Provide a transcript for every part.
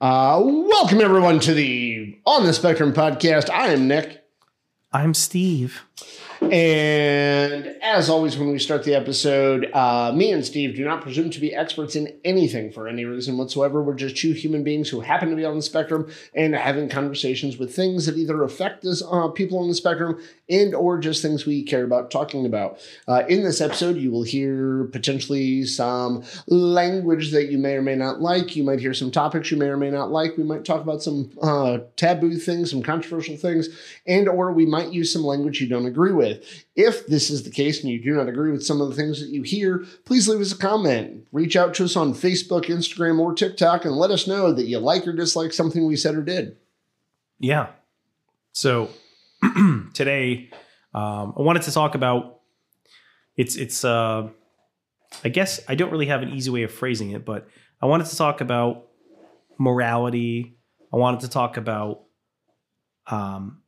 Uh, welcome everyone to the On the Spectrum podcast. I am Nick. I'm Steve. And as always, when we start the episode, uh, me and Steve do not presume to be experts in anything for any reason whatsoever. We're just two human beings who happen to be on the spectrum and having conversations with things that either affect us, uh, people on the spectrum and or just things we care about talking about. Uh, in this episode, you will hear potentially some language that you may or may not like. You might hear some topics you may or may not like. We might talk about some uh, taboo things, some controversial things, and or we might use some language you don't agree with with. If this is the case and you do not agree with some of the things that you hear, please leave us a comment. Reach out to us on Facebook, Instagram, or TikTok and let us know that you like or dislike something we said or did. Yeah. So today, um, I wanted to talk about it's it's uh, I guess I don't really have an easy way of phrasing it, but I wanted to talk about morality. I wanted to talk about um,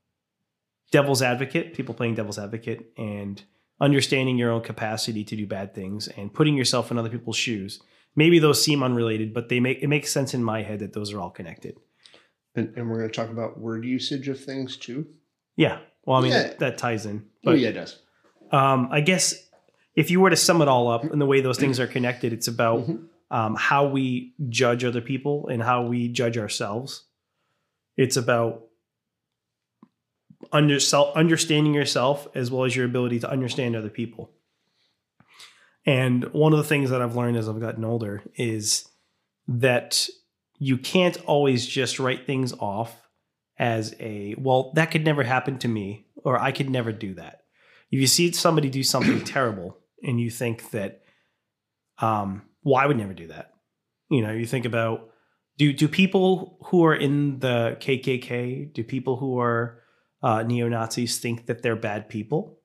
devil's advocate, people playing devil's advocate, and understanding your own capacity to do bad things and putting yourself in other people's shoes. Maybe those seem unrelated, but they make it makes sense in my head that those are all connected. And, and we're going to talk about word usage of things too. Yeah. Well, I mean yeah. that ties in. But, oh yeah, it does. Um, I guess if you were to sum it all up and the way those things are connected, it's about mm-hmm. um, how we judge other people and how we judge ourselves. It's about under self, understanding yourself as well as your ability to understand other people. And one of the things that I've learned as I've gotten older is that you can't always just write things off as a, well, that could never happen to me, or I could never do that. If you see somebody do something terrible and you think that, um, well, I would never do that. You know, you think about do do people who are in the KKK, do people who are uh, neo Nazis think that they're bad people.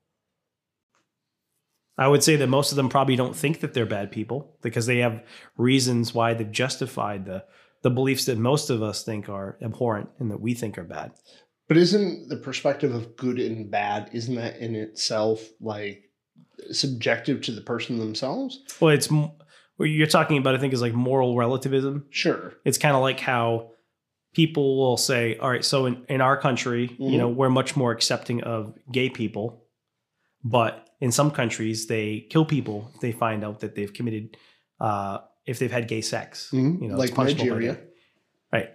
I would say that most of them probably don't think that they're bad people because they have reasons why they've justified the the beliefs that most of us think are abhorrent and that we think are bad. But isn't the perspective of good and bad isn't that in itself like subjective to the person themselves? Well, it's what you're talking about. I think is like moral relativism. Sure, it's kind of like how people will say, all right, so in, in our country, mm-hmm. you know, we're much more accepting of gay people, but in some countries they kill people if they find out that they've committed uh, if they've had gay sex. Mm-hmm. You know, like Nigeria. Right.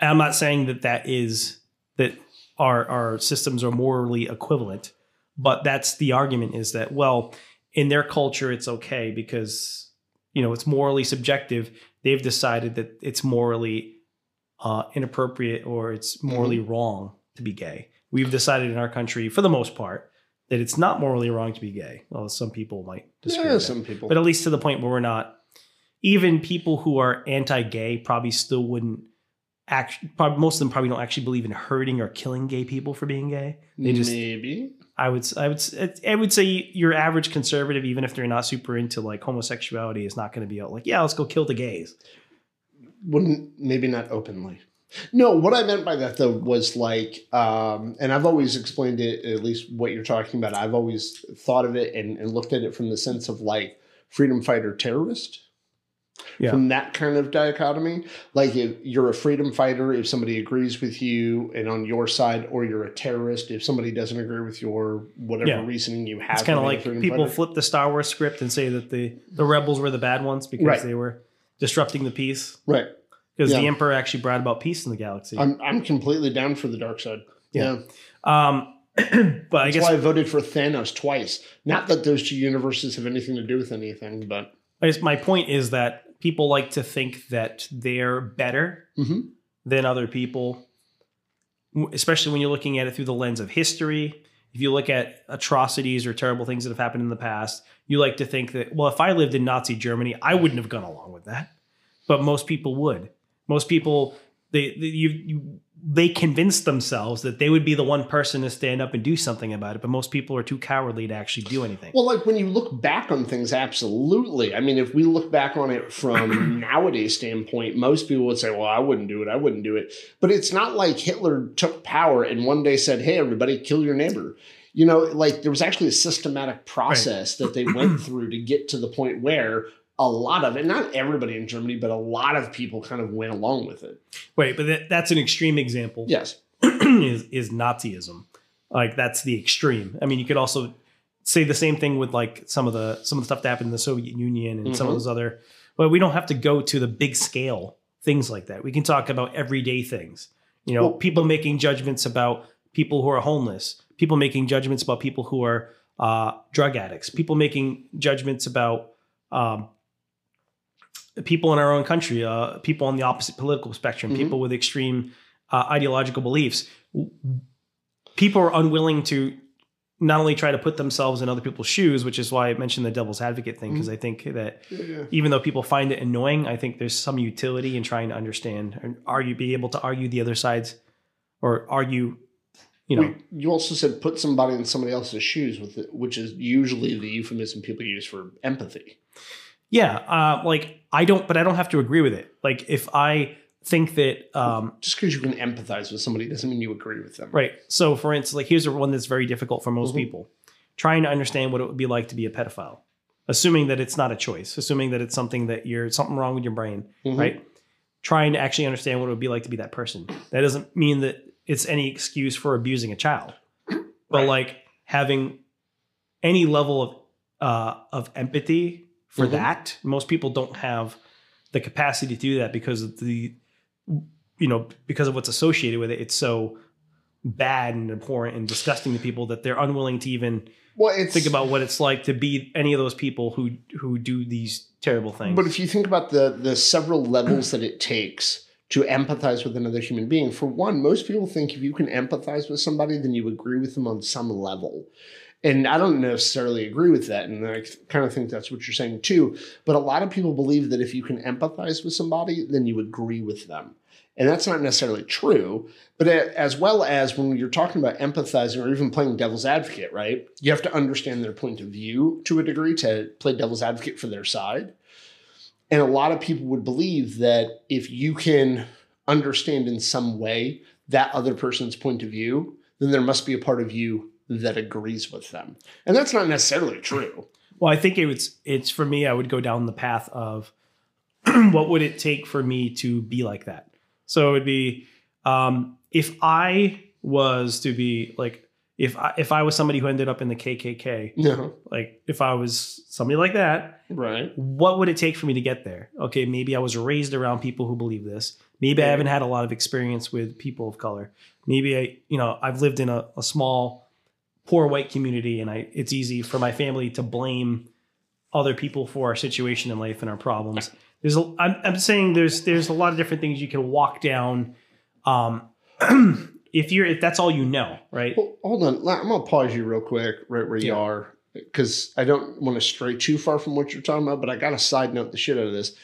I'm not saying that that is that our our systems are morally equivalent, but that's the argument is that well, in their culture it's okay because you know it's morally subjective. They've decided that it's morally uh, inappropriate or it's morally mm-hmm. wrong to be gay. We've decided in our country, for the most part, that it's not morally wrong to be gay. Well, some people might disagree. Yeah, some people. But at least to the point where we're not. Even people who are anti-gay probably still wouldn't. Actually, probably, most of them probably don't actually believe in hurting or killing gay people for being gay. They just maybe. I would I would I would say your average conservative, even if they're not super into like homosexuality, is not going to be like, yeah, let's go kill the gays wouldn't maybe not openly. No, what I meant by that though was like, um, and I've always explained it, at least what you're talking about. I've always thought of it and, and looked at it from the sense of like freedom fighter terrorist. Yeah. From that kind of dichotomy, like if you're a freedom fighter, if somebody agrees with you and on your side, or you're a terrorist, if somebody doesn't agree with your whatever yeah. reasoning you have. It's kind of like people fighter. flip the Star Wars script and say that the the rebels were the bad ones because right. they were disrupting the peace. Right. Because yeah. the Emperor actually brought about peace in the galaxy. I'm I'm completely down for the dark side. Yeah. yeah. Um, but That's I guess why I voted for Thanos twice. Not that those two universes have anything to do with anything, but I guess my point is that people like to think that they're better mm-hmm. than other people, especially when you're looking at it through the lens of history. If you look at atrocities or terrible things that have happened in the past, you like to think that, well, if I lived in Nazi Germany, I wouldn't have gone along with that. But most people would. Most people, they, they you, you they convince themselves that they would be the one person to stand up and do something about it, but most people are too cowardly to actually do anything. Well, like when you look back on things, absolutely. I mean, if we look back on it from nowadays standpoint, most people would say, "Well, I wouldn't do it. I wouldn't do it." But it's not like Hitler took power and one day said, "Hey, everybody, kill your neighbor." You know, like there was actually a systematic process right. that they went through to get to the point where a lot of, and not everybody in Germany, but a lot of people kind of went along with it. Wait, but that, that's an extreme example. Yes. is is Nazism. Like that's the extreme. I mean, you could also say the same thing with like some of the some of the stuff that happened in the Soviet Union and some of Mhm. those other. But we don't have to go to the big scale things like that. We can talk about everyday things. You know, Well, people making judgments about people who are homeless, people making judgments about people who are uh, drug addicts, people making judgments about um, people in our own country, uh, people on the opposite political spectrum, Mhm. people with extreme uh, ideological beliefs. People are unwilling to not only try to put themselves in other people's shoes, which is why I mentioned the devil's advocate thing, because I think that Yeah. even though people find it annoying, I think there's some utility in trying to understand and argue, be able to argue the other sides or argue, you know, Wait, you also said put somebody in somebody else's shoes with it, which is usually the euphemism people use for empathy. yeah, uh, like I don't, but I don't have to agree with it. Like if I think that, um, Just because you can empathize with somebody doesn't mean you agree with them. right. So for instance, like here's a one that's very difficult for most Mhm. people trying to understand what it would be like to be a pedophile, assuming that it's not a choice, assuming that it's something that you're something wrong with your brain, Mhm. right? Trying to actually understand what it would be like to be that person. That doesn't mean that it's any excuse for abusing a child, but Right. like having any level of uh, of empathy for Mhm. that. Most people don't have the capacity to do that because of the you know because of what's associated with it. It's so bad and abhorrent and disgusting to people that they're unwilling to even Well, think about what it's like to be any of those people who who do these terrible things. But if you think about the the several levels that it takes to empathize with another human being, for one, most people think if you can empathize with somebody, then you agree with them on some level. And I don't necessarily agree with that. And I kind of think that's what you're saying too. But a lot of people believe that if you can empathize with somebody, then you agree with them. And that's not necessarily true. But as well as when you're talking about empathizing or even playing devil's advocate, right? You have to understand their point of view to a degree to play devil's advocate for their side. And a lot of people would believe that if you can understand in some way that other person's point of view, then there must be a part of you that agrees with them. And that's not necessarily true. Well, I think it was it's for me. I would go down the path of what would it take for me to be like that. So it would be um, if I was to be like if I, if I was somebody who ended up in the KKK, No. like if I was somebody like that, Right. what would it take for me to get there? Okay, maybe I was raised around people who believe this. Maybe I haven't had a lot of experience with people of color. Maybe I, you know, I've lived in a, a small, poor white community, and I it's easy for my family to blame other people for our situation in life and our problems. There's, a, I'm, I'm saying there's there's a lot of different things you can walk down. Um, if you're if that's all you know, right? Well, hold on. I'm to pause you real quick right where you Yeah. are because I don't want to stray too far from what you're talking about, but I got to side note the shit out of this.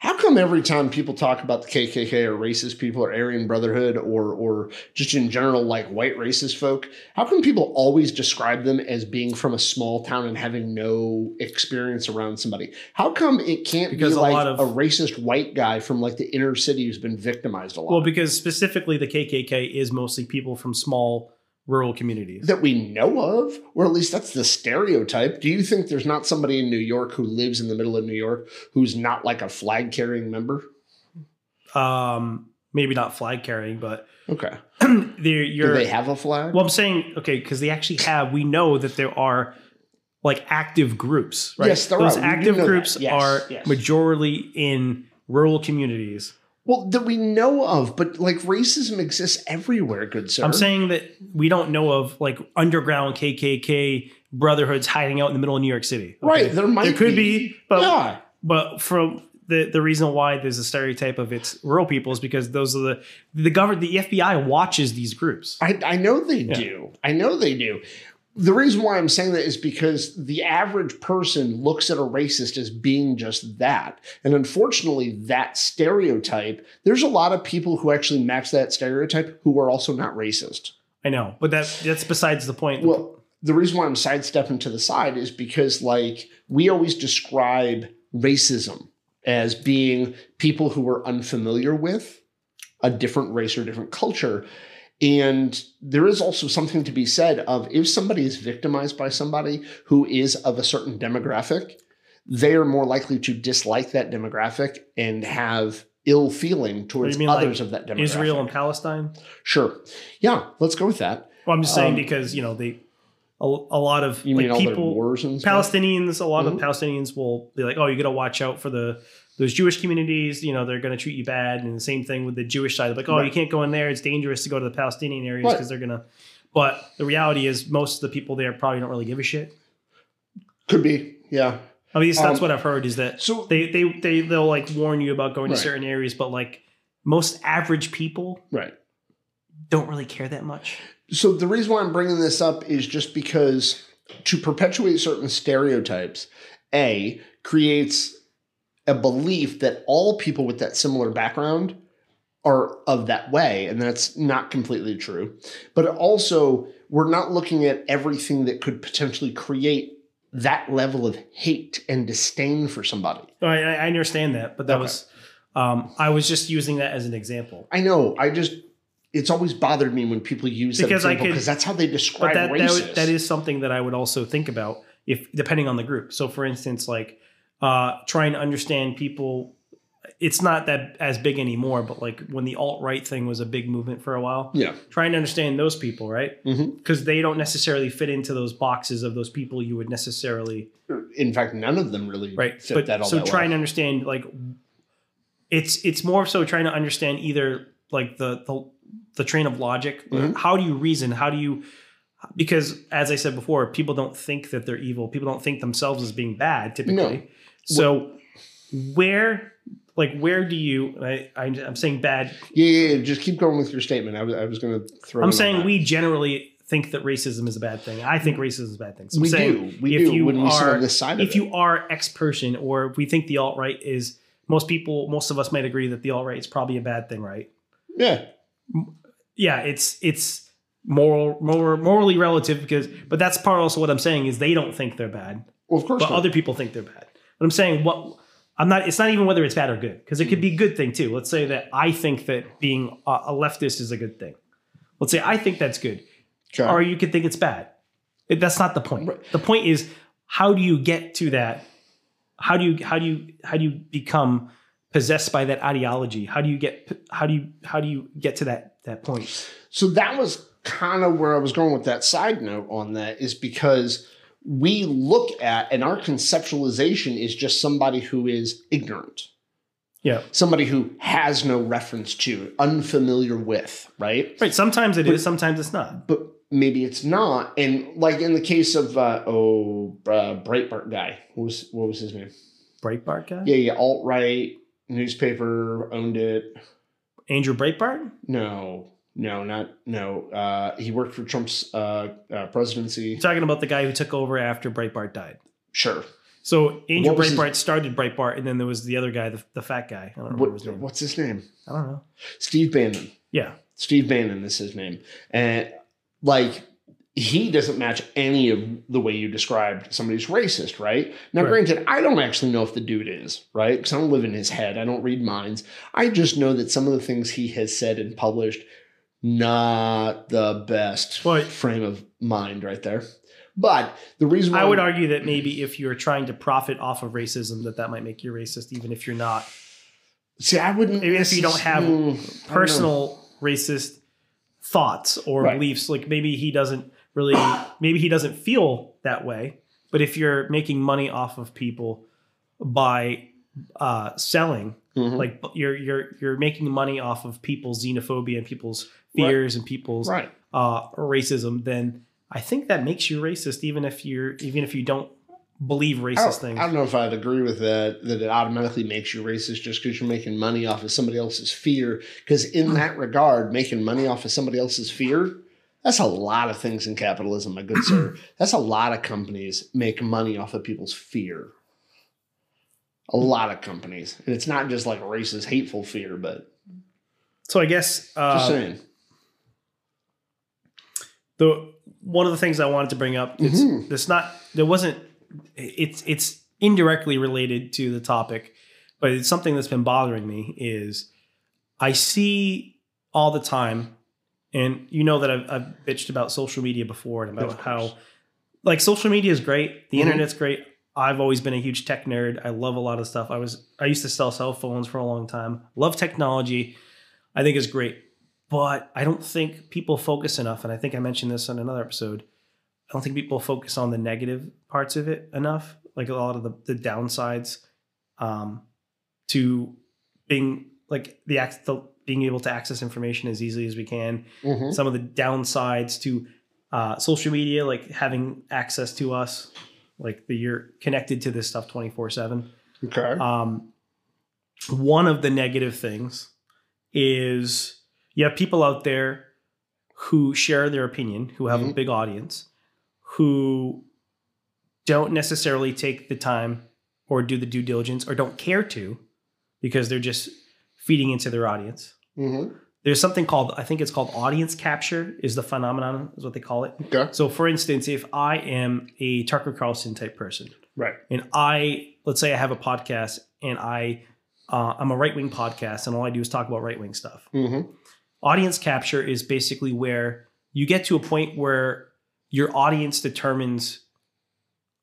How come every time people talk about the KKK or racist people or Aryan Brotherhood or or just in general like white racist folk, how come people always describe them as being from a small town and having no experience around somebody? How come it can't Because be a like lot of- a racist white guy from like the inner city who's been victimized a lot? Well, because specifically the KKK is mostly people from small rural communities. that we know of, or at least that's the stereotype. Do you think there's not somebody in New York who lives in the middle of New York who's not like a flag carrying member? um maybe not flag carrying but Okay. they're Do they have a flag? well i'm saying okay because they actually have we know that there are like active groups right Yes, there those are. Active groups Yes, are yes. majorly in rural communities well, that we know of, but like racism exists everywhere, good sir. i'm saying that we don't know of like underground kkk brotherhoods hiding out in the middle of new york city okay? right. There might there could be, but yeah. but from the the reason why there's a stereotype of it's rural people is because those are the the government the FBI watches these groups. I, I know they Yeah. do. I know they do. The reason why I'm saying that is because the average person looks at a racist as being just that. And unfortunately, that stereotype, there's a lot of people who actually match that stereotype who are also not racist. I know, but that that's besides the point. Well, the reason why I'm sidestepping to the side is because, like, we always describe racism as being people who are unfamiliar with a different race or different culture. And there is also something to be said of if somebody is victimized by somebody who is of a certain demographic, they are more likely to dislike that demographic and have ill feeling towards others like of that demographic. Israel and Palestine. Sure. Yeah, let's go with that. Well, I'm just saying Um, because you know they a, a lot of You mean like all their people wars and stuff? Palestinians, a lot Mhm. of Palestinians will be like, "Oh, you got to watch out for the those Jewish communities. You know, they're going to treat you bad." And the same thing with the Jewish side, like, "Oh, Right. you can't go in there. It's dangerous to go to the Palestinian areas Right. because they're gonna." But the reality is, most of the people there probably don't really give a shit. Could be. Yeah. At least that's Um, what I've heard. Is that So they they they they'll like warn you about going Right. to certain areas, but like most average people right. don't really care that much. So the reason why I'm bringing this up is just because to perpetuate certain stereotypes, a creates a belief that all people with that similar background are of that way, and that's not completely true. But also, we're not looking at everything that could potentially create that level of hate and disdain for somebody. I, I understand that, but that Okay. was um, I was just using that as an example. I know. I just it's always bothered me when people use Because that because that's how they describe that, that that is something that I would also think about if depending on the group. So, for instance, like uh, trying to understand people. It's not that as big anymore, but like when the alt right thing was a big movement for a while, yeah. trying to understand those people, right? Because they don't necessarily fit into those boxes of those people you would necessarily In fact, none of them really right fit but that all so trying to understand like it's it's more so trying to understand either like the the, the train of logic Mhm. how do you reason how do you because as i said before people don't think that they're evil people don't think themselves as being bad typically No. so where like where do you I, I i'm saying bad Yeah, yeah, yeah, Just keep going with your statement. I was, I was going to throw. i'm saying we generally think that racism is a bad thing i think racism is a bad thing so we saying do. We if do you when are- this side if you are X person, or if we think the alt right is most people, most of us might agree that the alt right is probably a bad thing, right? Yeah, Yeah, it's it's moral, more morally relative because, but that's part also what I'm saying is they don't think they're bad, well, of course. but not. other people think they're bad. But I'm saying what I'm not. It's not even whether it's bad or good because it could hmm. be a good thing too. Let's say that I think that being a, a leftist is a good thing. Let's say I think that's good. Okay. or you could think it's bad. It, that's not the point. Right. The point is how do you get to that? How do you how do you how do you become possessed by that ideology? How do you get how do you how do you get to that that point? So that was kind of where I was going with that side note on that is because we look at and our conceptualization is just somebody who is ignorant, Yeah. somebody who has no reference to, unfamiliar with, right? Right. Sometimes it is, sometimes it's not. But maybe it's not. And like in the case of uh, oh uh, Breitbart guy, what was what was his name? Breitbart guy? Yeah, yeah, alt right newspaper owned it. Andrew Breitbart? No, no, not no. Uh, he worked for Trump's uh, uh, presidency. You're talking about the guy who took over after Breitbart died. Sure. So Andrew What was his- Breitbart started Breitbart, and then there was the other guy, the, the fat guy. I don't his What, name. what's his name? I don't know. Steve Bannon. Yeah. Steve Bannon is his name, and like he doesn't match any of the way you described somebody's racist, right? Now, Right. granted, I don't actually know if the dude is right because I don't live in his head. I don't read minds. I just know that some of the things he has said and published, not the best Well, frame of mind right there. But the reason why I would argue that maybe if you're trying to profit off of racism, that that might make you racist, even if you're not see, I wouldn't. Maybe if you don't have Mm, personal racist thoughts or Right. beliefs. Like maybe he doesn't really, maybe he doesn't feel that way. But if you're making money off of people by uh, selling, Mhm. like you're you're you're making money off of people's xenophobia and people's Right. fears and people's right. uh, racism, then I think that makes you racist, even if you're even if you don't believe I racist don't, things. I don't know if I'd agree with that, that it automatically makes you racist just because you're making money off of somebody else's fear. Because in that regard, making money off of somebody else's fear, that's a lot of things in capitalism, my good sir. That's a lot of companies make money off of people's fear. A lot of companies. And it's not just like racist, hateful fear, but So I guess just uh, saying. the one of the things I wanted to bring up it's Mhm. it's not there wasn't it's it's indirectly related to the topic, but it's something that's been bothering me is I see all the time, and you know that I've, I've bitched about social media before and about how like social media is great, the Mhm. internet's great. I've always been a huge tech nerd. I love a lot of stuff. I was I used to sell cell phones for a long time. Love technology. I think it's great. But I don't think people focus enough, and I think I mentioned this on another episode. I don't think people focus on the negative parts of it enough, like a lot of the, the downsides um, to being like the, the being able to access information as easily as we can. Mhm. Some of the downsides to uh, social media, like having access to us, like that you're connected to this stuff twenty four seven. Okay. Um, one of the negative things is you have people out there who share their opinion, who have a Mhm. big audience, who don't necessarily take the time or do the due diligence or don't care to because they're just feeding into their audience. Mhm. There's something called, I think it's called audience capture, is the phenomenon, is what they call it. Okay. So, for instance, if I am a Tucker Carlson type person, Right. and I let's say I have a podcast and I uh, I'm a right wing podcast and all I do is talk about right wing stuff. hmm Audience capture is basically where you get to a point where your audience determines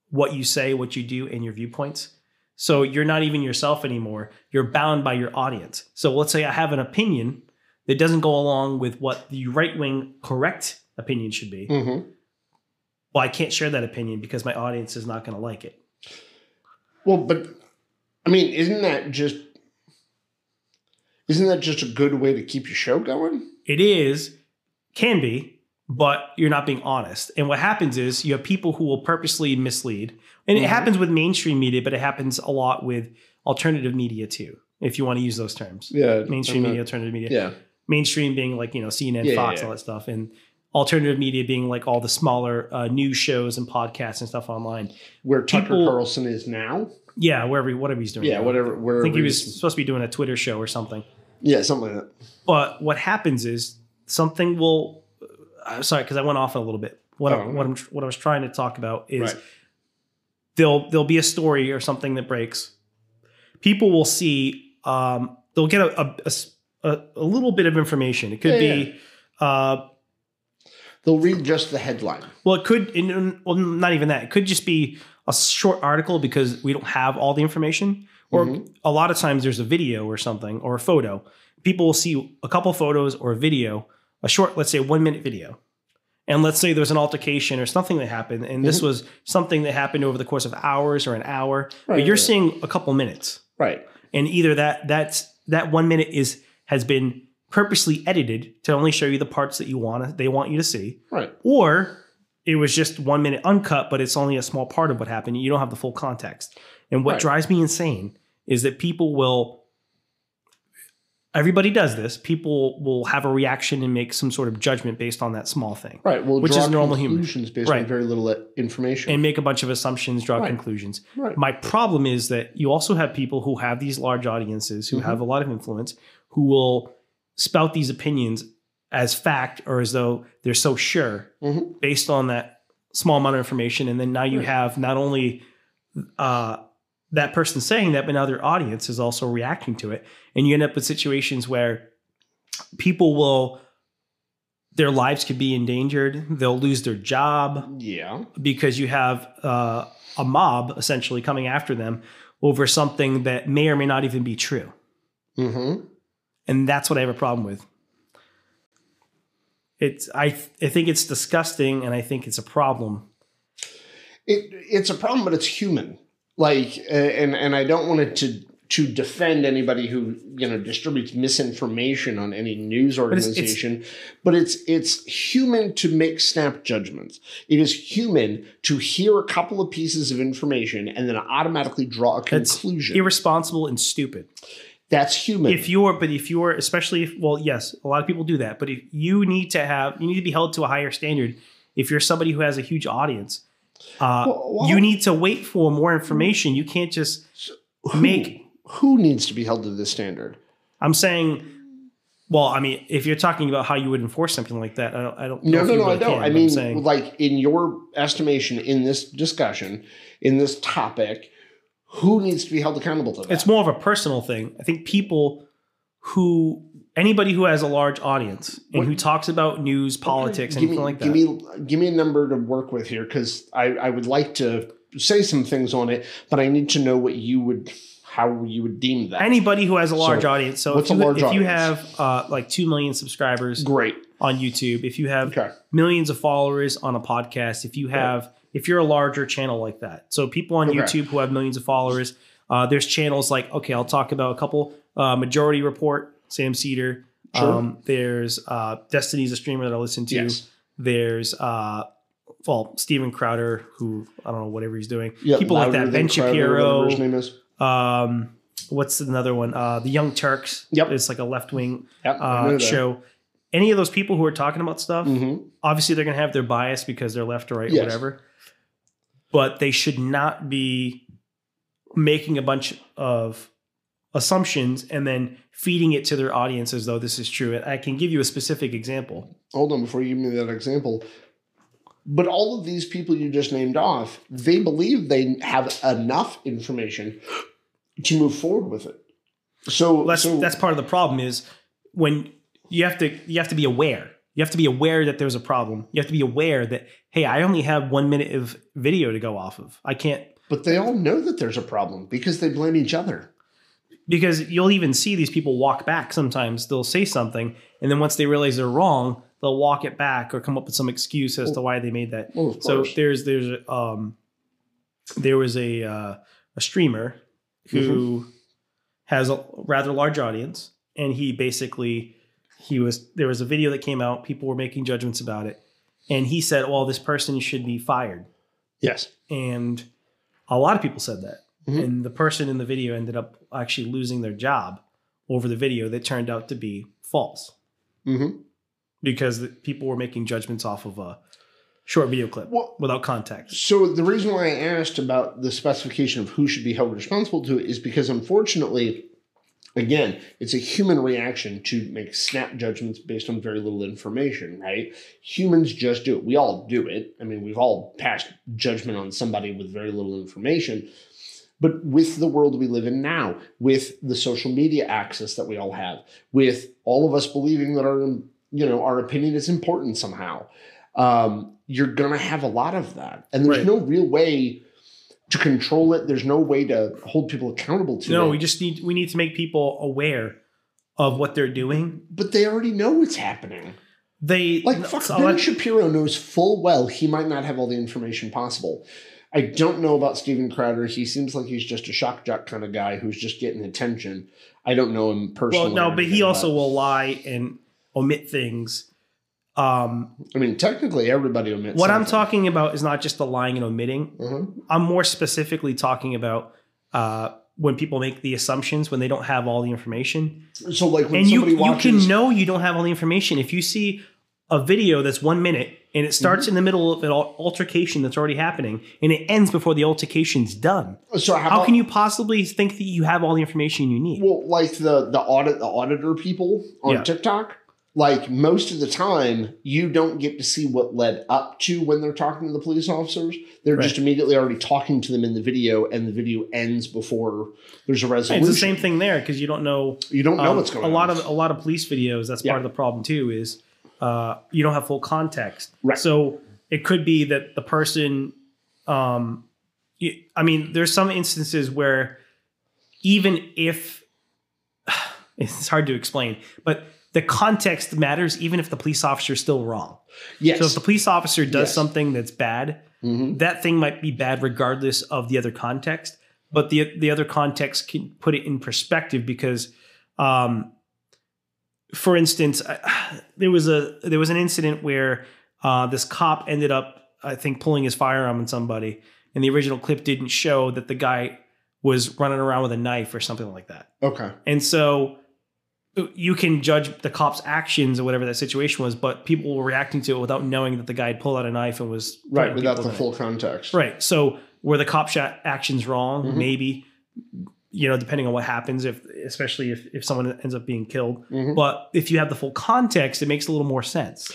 what you say, what you do, and your viewpoints. So you're not even yourself anymore. You're bound by your audience. So let's say I have an opinion that doesn't go along with what the right wing correct opinion should be. hmm Well, I can't share that opinion because my audience is not going to like it. Well, but I mean, isn't that just isn't that just a good way to keep your show going? It is, can be, but you're not being honest. And what happens is you have people who will purposely mislead. And Mhm. it happens with mainstream media, but it happens a lot with alternative media too, if you want to use those terms. Yeah. Mainstream media, alternative media. Yeah. Mainstream being like, you know, CNN, Yeah, Fox, yeah. all that stuff. And alternative media being like all the smaller uh, news shows and podcasts and stuff online. Where Tucker People- Carlson is now. Yeah, wherever, whatever he's doing. Yeah. now. Whatever. Where I think he was supposed to be doing a Twitter show or something. Yeah. Something like that. But what happens is something will. I'm sorry because I went off a little bit. What I, Oh. what I'm what I was trying to talk about is Right. there'll there'll be a story or something that breaks. People will see. Um, they'll get a a a little bit of information. It could Yeah, be. Uh, They'll read just the headline. well, it could. Well, not even that. It could just be a short article because we don't have all the information. Or Mhm. a lot of times there's a video or something or a photo. People will see a couple photos or a video, a short, let's say, one minute video. And let's say there's an altercation or something that happened, and this Mhm. was something that happened over the course of hours or an hour. Right, but you're right. seeing a couple minutes, Right. and either that that's that one minute is has been purposely edited to only show you the parts that you want they want you to see, Right. or it was just one minute uncut, but it's only a small part of what happened. You don't have the full context. And what Right. drives me insane is that people will, everybody does this, people will have a reaction and make some sort of judgment based on that small thing Right. Well, Which is normal human. conclusions based on very little information. and make a bunch of assumptions, draw Right. conclusions. right. My problem is that you also have people who have these large audiences, who Mhm. have a lot of influence, who will spout these opinions as fact or as though they're so sure Mhm. based on that small amount of information. And then now you Right. have not only uh, that person saying that, but now their audience is also reacting to it. And you end up with situations where people will, their lives could be endangered, they'll lose their job Yeah. because you have uh, a mob essentially coming after them over something that may or may not even be true. Mm-hmm. And that's what I have a problem with. It's I I think it's disgusting and I think it's a problem. It it's a problem, but it's human. Like, and and I don't want it to to defend anybody who you know distributes misinformation on any news it's- it's- organization, but it's it's human to make snap judgments. It is human to hear a couple of pieces of information and then automatically draw a conclusion. irresponsible and stupid. That's human. If you're but if you're especially if well, yes, a lot of people do that, but if you need to have you need to be held to a higher standard if you're somebody who has a huge audience. Uh, Well, well- you need to wait for more information. You can't just who, make who needs to be held to this standard? I'm saying, well, I mean, if you're talking about how you would enforce something like that, I don't. I don't know No, no, no, I don't. can, I mean, saying, like in your estimation, in this discussion, in this topic, who needs to be held accountable to that? it's more of a personal thing. I think people who anybody who has a large audience and What- who talks about news, politics, anything me, like that. Give me, give me a number to work with here, because I, I would like to say some things on it, but I need to know what you would how you would deem that. Anybody who has a large So, audience. So what's if a you, if you have uh, like two million subscribers Great. on YouTube, if you have Okay. millions of followers on a podcast, if you have if you're a larger channel like that. So people on Okay. YouTube who have millions of followers, uh, there's channels like okay, I'll talk about a couple. Uh, Majority Report, Sam Seder. Sure. Um, there's uh, Destiny's a streamer that I listen to. Yes. There's uh, well Steven Crowder, who I don't know whatever he's doing. Yeah, people like that. Ben Crowder, Shapiro. his name is. Um, what's another one? Uh, the Young Turks. Yep. It's like a left wing Yep, uh, show. Any of those people who are talking about stuff, Mhm. obviously they're going to have their bias because they're left or right Yes. or whatever. But they should not be making a bunch of assumptions and then feeding it to their audience as though this is true. And I can give you a specific example. Hold on before you give me that example. But all of these people you just named off, they believe they have enough information to move forward with it. So That's so that's part of the problem is when you have to you have to be aware. You have to be aware that there's a problem. You have to be aware that hey, I only have one minute of video to go off of. I can't but they all know that there's a problem because they blame each other. Because you'll even see these people walk back sometimes. They'll say something, and then once they realize they're wrong, they'll walk it back or come up with some excuse as to why they made that. Of So course. there's there's um there was a uh, a streamer who Mm-hmm. has a rather large audience, and he basically he was there was a video that came out. People were making judgments about it, and he said, "Well, this person should be fired." yes. and a lot of people said that Mhm. and the person in the video ended up actually losing their job over the video that turned out to be false hmm because the people were making judgments off of a short video clip Well, without context So the reason why I asked about the specification of who should be held responsible to it is because unfortunately, again, it's a human reaction to make snap judgments based on very little information, right? Humans just do it. We all do it. I mean, we've all passed judgment on somebody with very little information. But with the world we live in now, with the social media access that we all have, with all of us believing that our you know our opinion is important somehow, um, you're gonna have a lot of that, and there's Right. no real way to control it. There's no way to hold people accountable to no it. we just need we need to make people aware of what they're doing but they already know it's happening. they Like fuck, so Ben Shapiro knows full well he might not have all the information possible. I don't know about Steven Crowder. He seems like he's just a shock jock kind of guy who's just getting attention. I don't know him personally. well no but he also will lie and omit things um I mean, technically, everybody omits. what i'm talking about is not just the lying and omitting Uh-huh. I'm more specifically talking about uh, when people make the assumptions when they don't have all the information, So, like when and you somebody you watches, can know you don't have all the information if you see a video that's one minute and it starts Mm-hmm. in the middle of an altercation that's already happening and it ends before the altercation's done. So how, How can you possibly think that you have all the information you need? Well, like the the audit the auditor people on Yeah. TikTok, like most of the time, you don't get to see what led up to when they're talking to the police officers. They're just immediately already talking to them in the video, and the video ends before there's a Right, resolution. it's the same thing there because you don't know You don't know Um, what's going a on. lot of a lot of police videos that's Yeah. part of the problem too is uh, you don't have full context Right. so it could be that the person um, you, i mean there's some instances where even if it's hard to explain but the context matters even if the police officer is still wrong yes. so if the police officer does Yes. something that's bad Mhm. that thing might be bad regardless of the other context but the the other context can put it in perspective because um for instance I- there was a there was an incident where uh this cop ended up i think pulling his firearm on somebody and the original clip didn't show that the guy was running around with a knife or something like that Okay. and so you can judge the cop's actions or whatever that situation was, but people were reacting to it without knowing that the guy had pulled out a knife and was Right. Without the with it. full context. Right. So were the cop shot actions wrong? Mhm. Maybe. You know, depending on what happens, if especially if, if someone ends up being killed. Mhm. But if you have the full context, it makes a little more sense.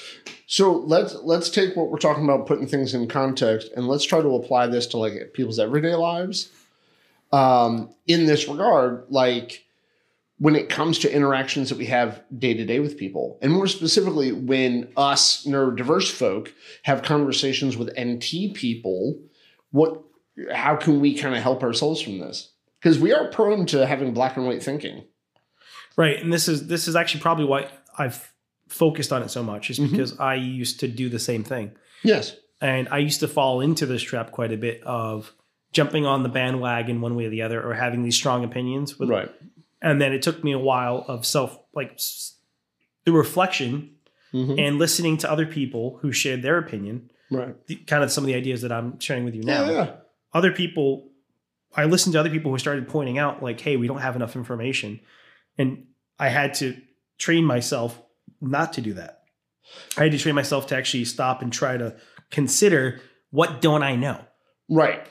So let's let's take what we're talking about, putting things in context, and let's try to apply this to like people's everyday lives. Um, in this regard, like when it comes to interactions that we have day to day with people, and more specifically, when us neurodiverse folk have conversations with NT people, what how can we kind of help ourselves from this? Because we are prone to having black and white thinking. Right. And this is this is actually probably why I've focused on it so much, is Mhm. because I used to do the same thing. Yes. And I used to fall into this trap quite a bit of jumping on the bandwagon one way or the other or having these strong opinions with Right. and then it took me a while of self like the reflection Mhm. and listening to other people who shared their opinion Right. the, kind of some of the ideas that i'm sharing with you now Yeah, yeah. other people i listened to other people who started pointing out like hey we don't have enough information and i had to train myself not to do that i had to train myself to actually stop and try to consider what don't i know Right.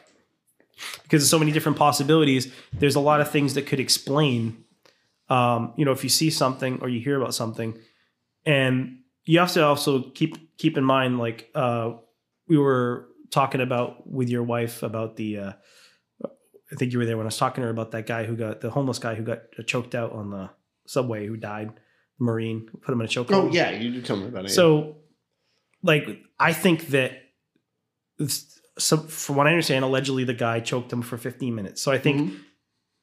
because there's so many different possibilities. There's a lot of things that could explain. Um, you know, if you see something or you hear about something, and you have to also keep keep in mind, like uh, we were talking about with your wife about the. Uh, I think you were there when I was talking to her about that guy who got the homeless guy who got choked out on the subway, who died, Marine, put him in a chokehold. Oh yeah, you did tell me about it. So, like, I think that, so from what I understand, allegedly the guy choked him for 15 minutes. So I think, Mhm.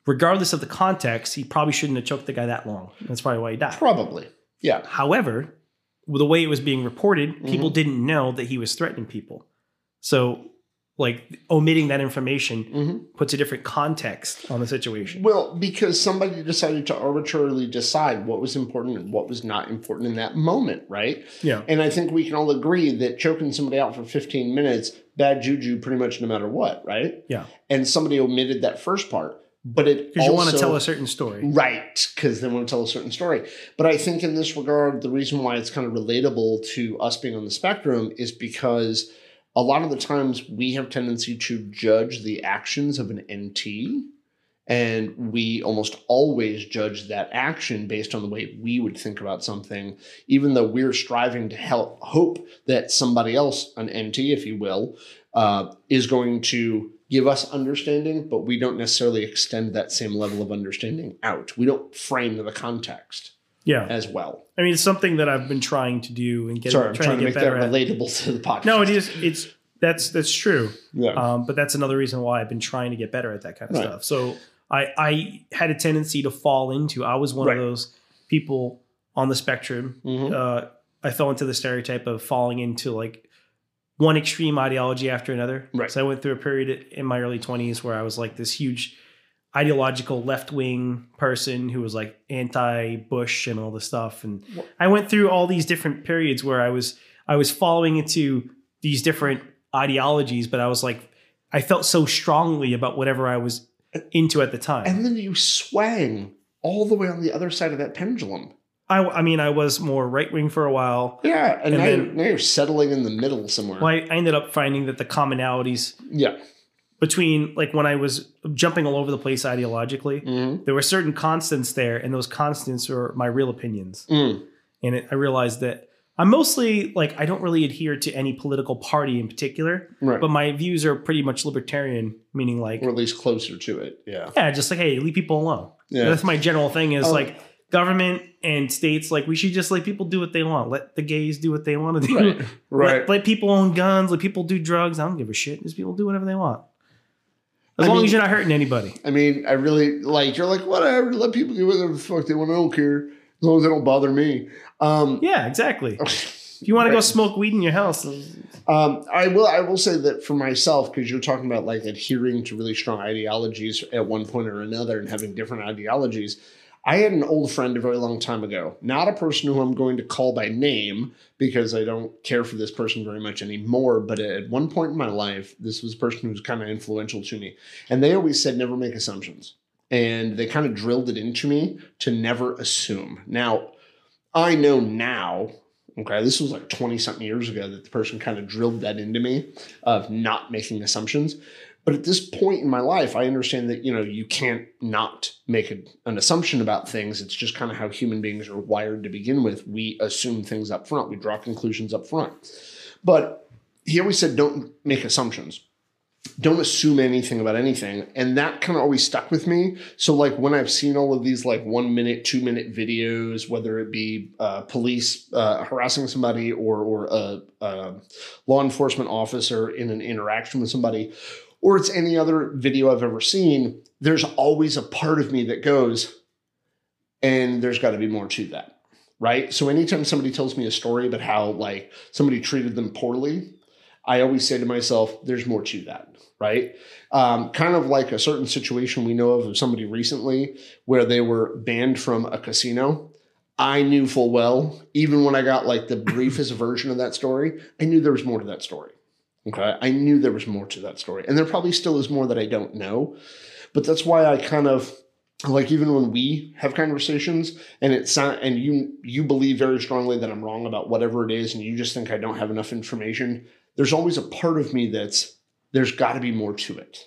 regardless of the context, he probably shouldn't have choked the guy that long. That's probably why he died. probably. Yeah. However, the way it was being reported, Mm-hmm. people didn't know that he was threatening people. So, like, omitting that information hmm puts a different context on the situation. Well, because somebody decided to arbitrarily decide what was important and what was not important in that moment, right? Yeah. And I think we can all agree that choking somebody out for 15 minutes, bad juju pretty much no matter what, right? Yeah. And somebody omitted that first part. But it Because you want to tell a certain story. Right, because they want to tell a certain story. But I think in this regard, the reason why it's kind of relatable to us being on the spectrum is because a lot of the times we have tendency to judge the actions of an NT, and we almost always judge that action based on the way we would think about something, even though we're striving to help hope that somebody else, an NT, if you will, uh, is going to give us understanding, but we don't necessarily extend that same level of understanding out. We don't frame the context Yeah. as well. I mean, it's something that I've been trying to do and get, Sorry, I'm trying, trying to to make get that better at. relatable to the podcast. No, it is. It's that's that's true. Yeah. Um, but that's another reason why I've been trying to get better at that kind of Right. stuff. So I I had a tendency to fall into. I was one Right. of those people on the spectrum. Mhm. Uh, I fell into the stereotype of falling into like one extreme ideology after another. Right. So I went through a period in my early twenties where I was like this huge ideological left wing person who was like anti Bush and all this stuff. And I went through all these different periods where I was I was following into these different ideologies, but I was like I felt so strongly about whatever I was into at the time. And then you swang all the way on the other side of that pendulum. I, I mean, I was more right wing for a while. Yeah, and, And now, then- you're, now you're settling in the middle somewhere. Well, I, I ended up finding that the commonalities yeah. Between, like, when I was jumping all over the place ideologically, hmm there were certain constants there, and those constants were my real opinions. Mm. And it, I realized that I'm mostly like I don't really adhere to any political party in particular, Right. but my views are pretty much libertarian, meaning like, or at least closer to it. Yeah. yeah, just like hey, leave people alone. Yeah. That's my general thing. Is Oh. like government and states like we should just let people do what they want. Let the gays do what they want to do. Right. Right. Let, let people own guns. Let people do drugs. I don't give a shit. Just people do whatever they want. As I long mean- as you're not hurting anybody. I mean, I really like you're like whatever. Let people do whatever the fuck they want. I don't care as long as they don't bother me. Um, Yeah, exactly. If you want to go smoke weed in your house, Um, I will. I will say that for myself, because you're talking about like adhering to really strong ideologies at one point or another, and having different ideologies. I had an old friend a very long time ago, not a person who I'm going to call by name because I don't care for this person very much anymore. But at one point in my life, this was a person who was kind of influential to me, and they always said never make assumptions, and they kind of drilled it into me to never assume. Now, I know now Okay, this was like 20 something years ago that the person kind of drilled that into me of not making assumptions. But at this point in my life, I understand that, you know, you can't not make a, an assumption about things. It's just kind of how human beings are wired to begin with. We assume things up front, we draw conclusions up front. But he always said, don't make assumptions. Don't assume anything about anything. And that kind of always stuck with me. So, like, when I've seen all of these, like, one minute, two minute videos, whether it be uh, police uh, harassing somebody or, or a, a law enforcement officer in an interaction with somebody, or it's any other video I've ever seen, there's always a part of me that goes, and there's got to be more to that. Right. So anytime somebody tells me a story about how like somebody treated them poorly, I always say to myself, there's more to that. Right. Um, kind of like a certain situation we know of of somebody recently where they were banned from a casino. I knew full well, even when I got like the briefest version of that story, I knew there was more to that story. Okay. I knew there was more to that story. And there probably still is more that I don't know. But that's why I kind of like even when we have conversations and it's not and you you believe very strongly that I'm wrong about whatever it is and you just think I don't have enough information, there's always a part of me that's there's got to be more to it.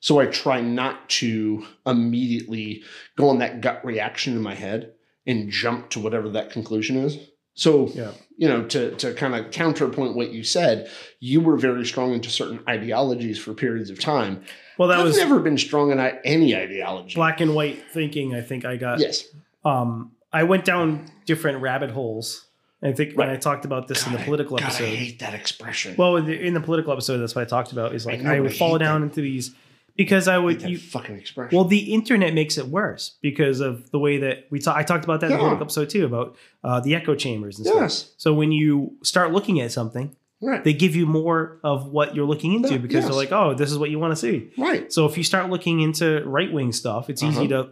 So I try not to immediately go on that gut reaction in my head and jump to whatever that conclusion is. So, Yeah. You know, to to kind of counterpoint what you said, you were very strong into certain ideologies for periods of time. Well, that I've was never been strong in any ideology. black and white thinking. I think I got. Yes. Um, I went down different rabbit holes. I think when I talked about this in the God, I- political God, I episode. hate that expression. Well, in the, in the political episode, that's what I talked about. Is like I I, would fall down that. into these because I would. You, fucking expression. well, the internet makes it worse because of the way that we talk. I talked about that in the Yeah. political episode too about uh, the echo chambers and stuff. yes. So when you start looking at something, Right. they give you more of what you're looking into Yeah, because yes. they're like, oh, this is what you want to see. right. So if you start looking into right wing stuff, it's easy Uh-huh. to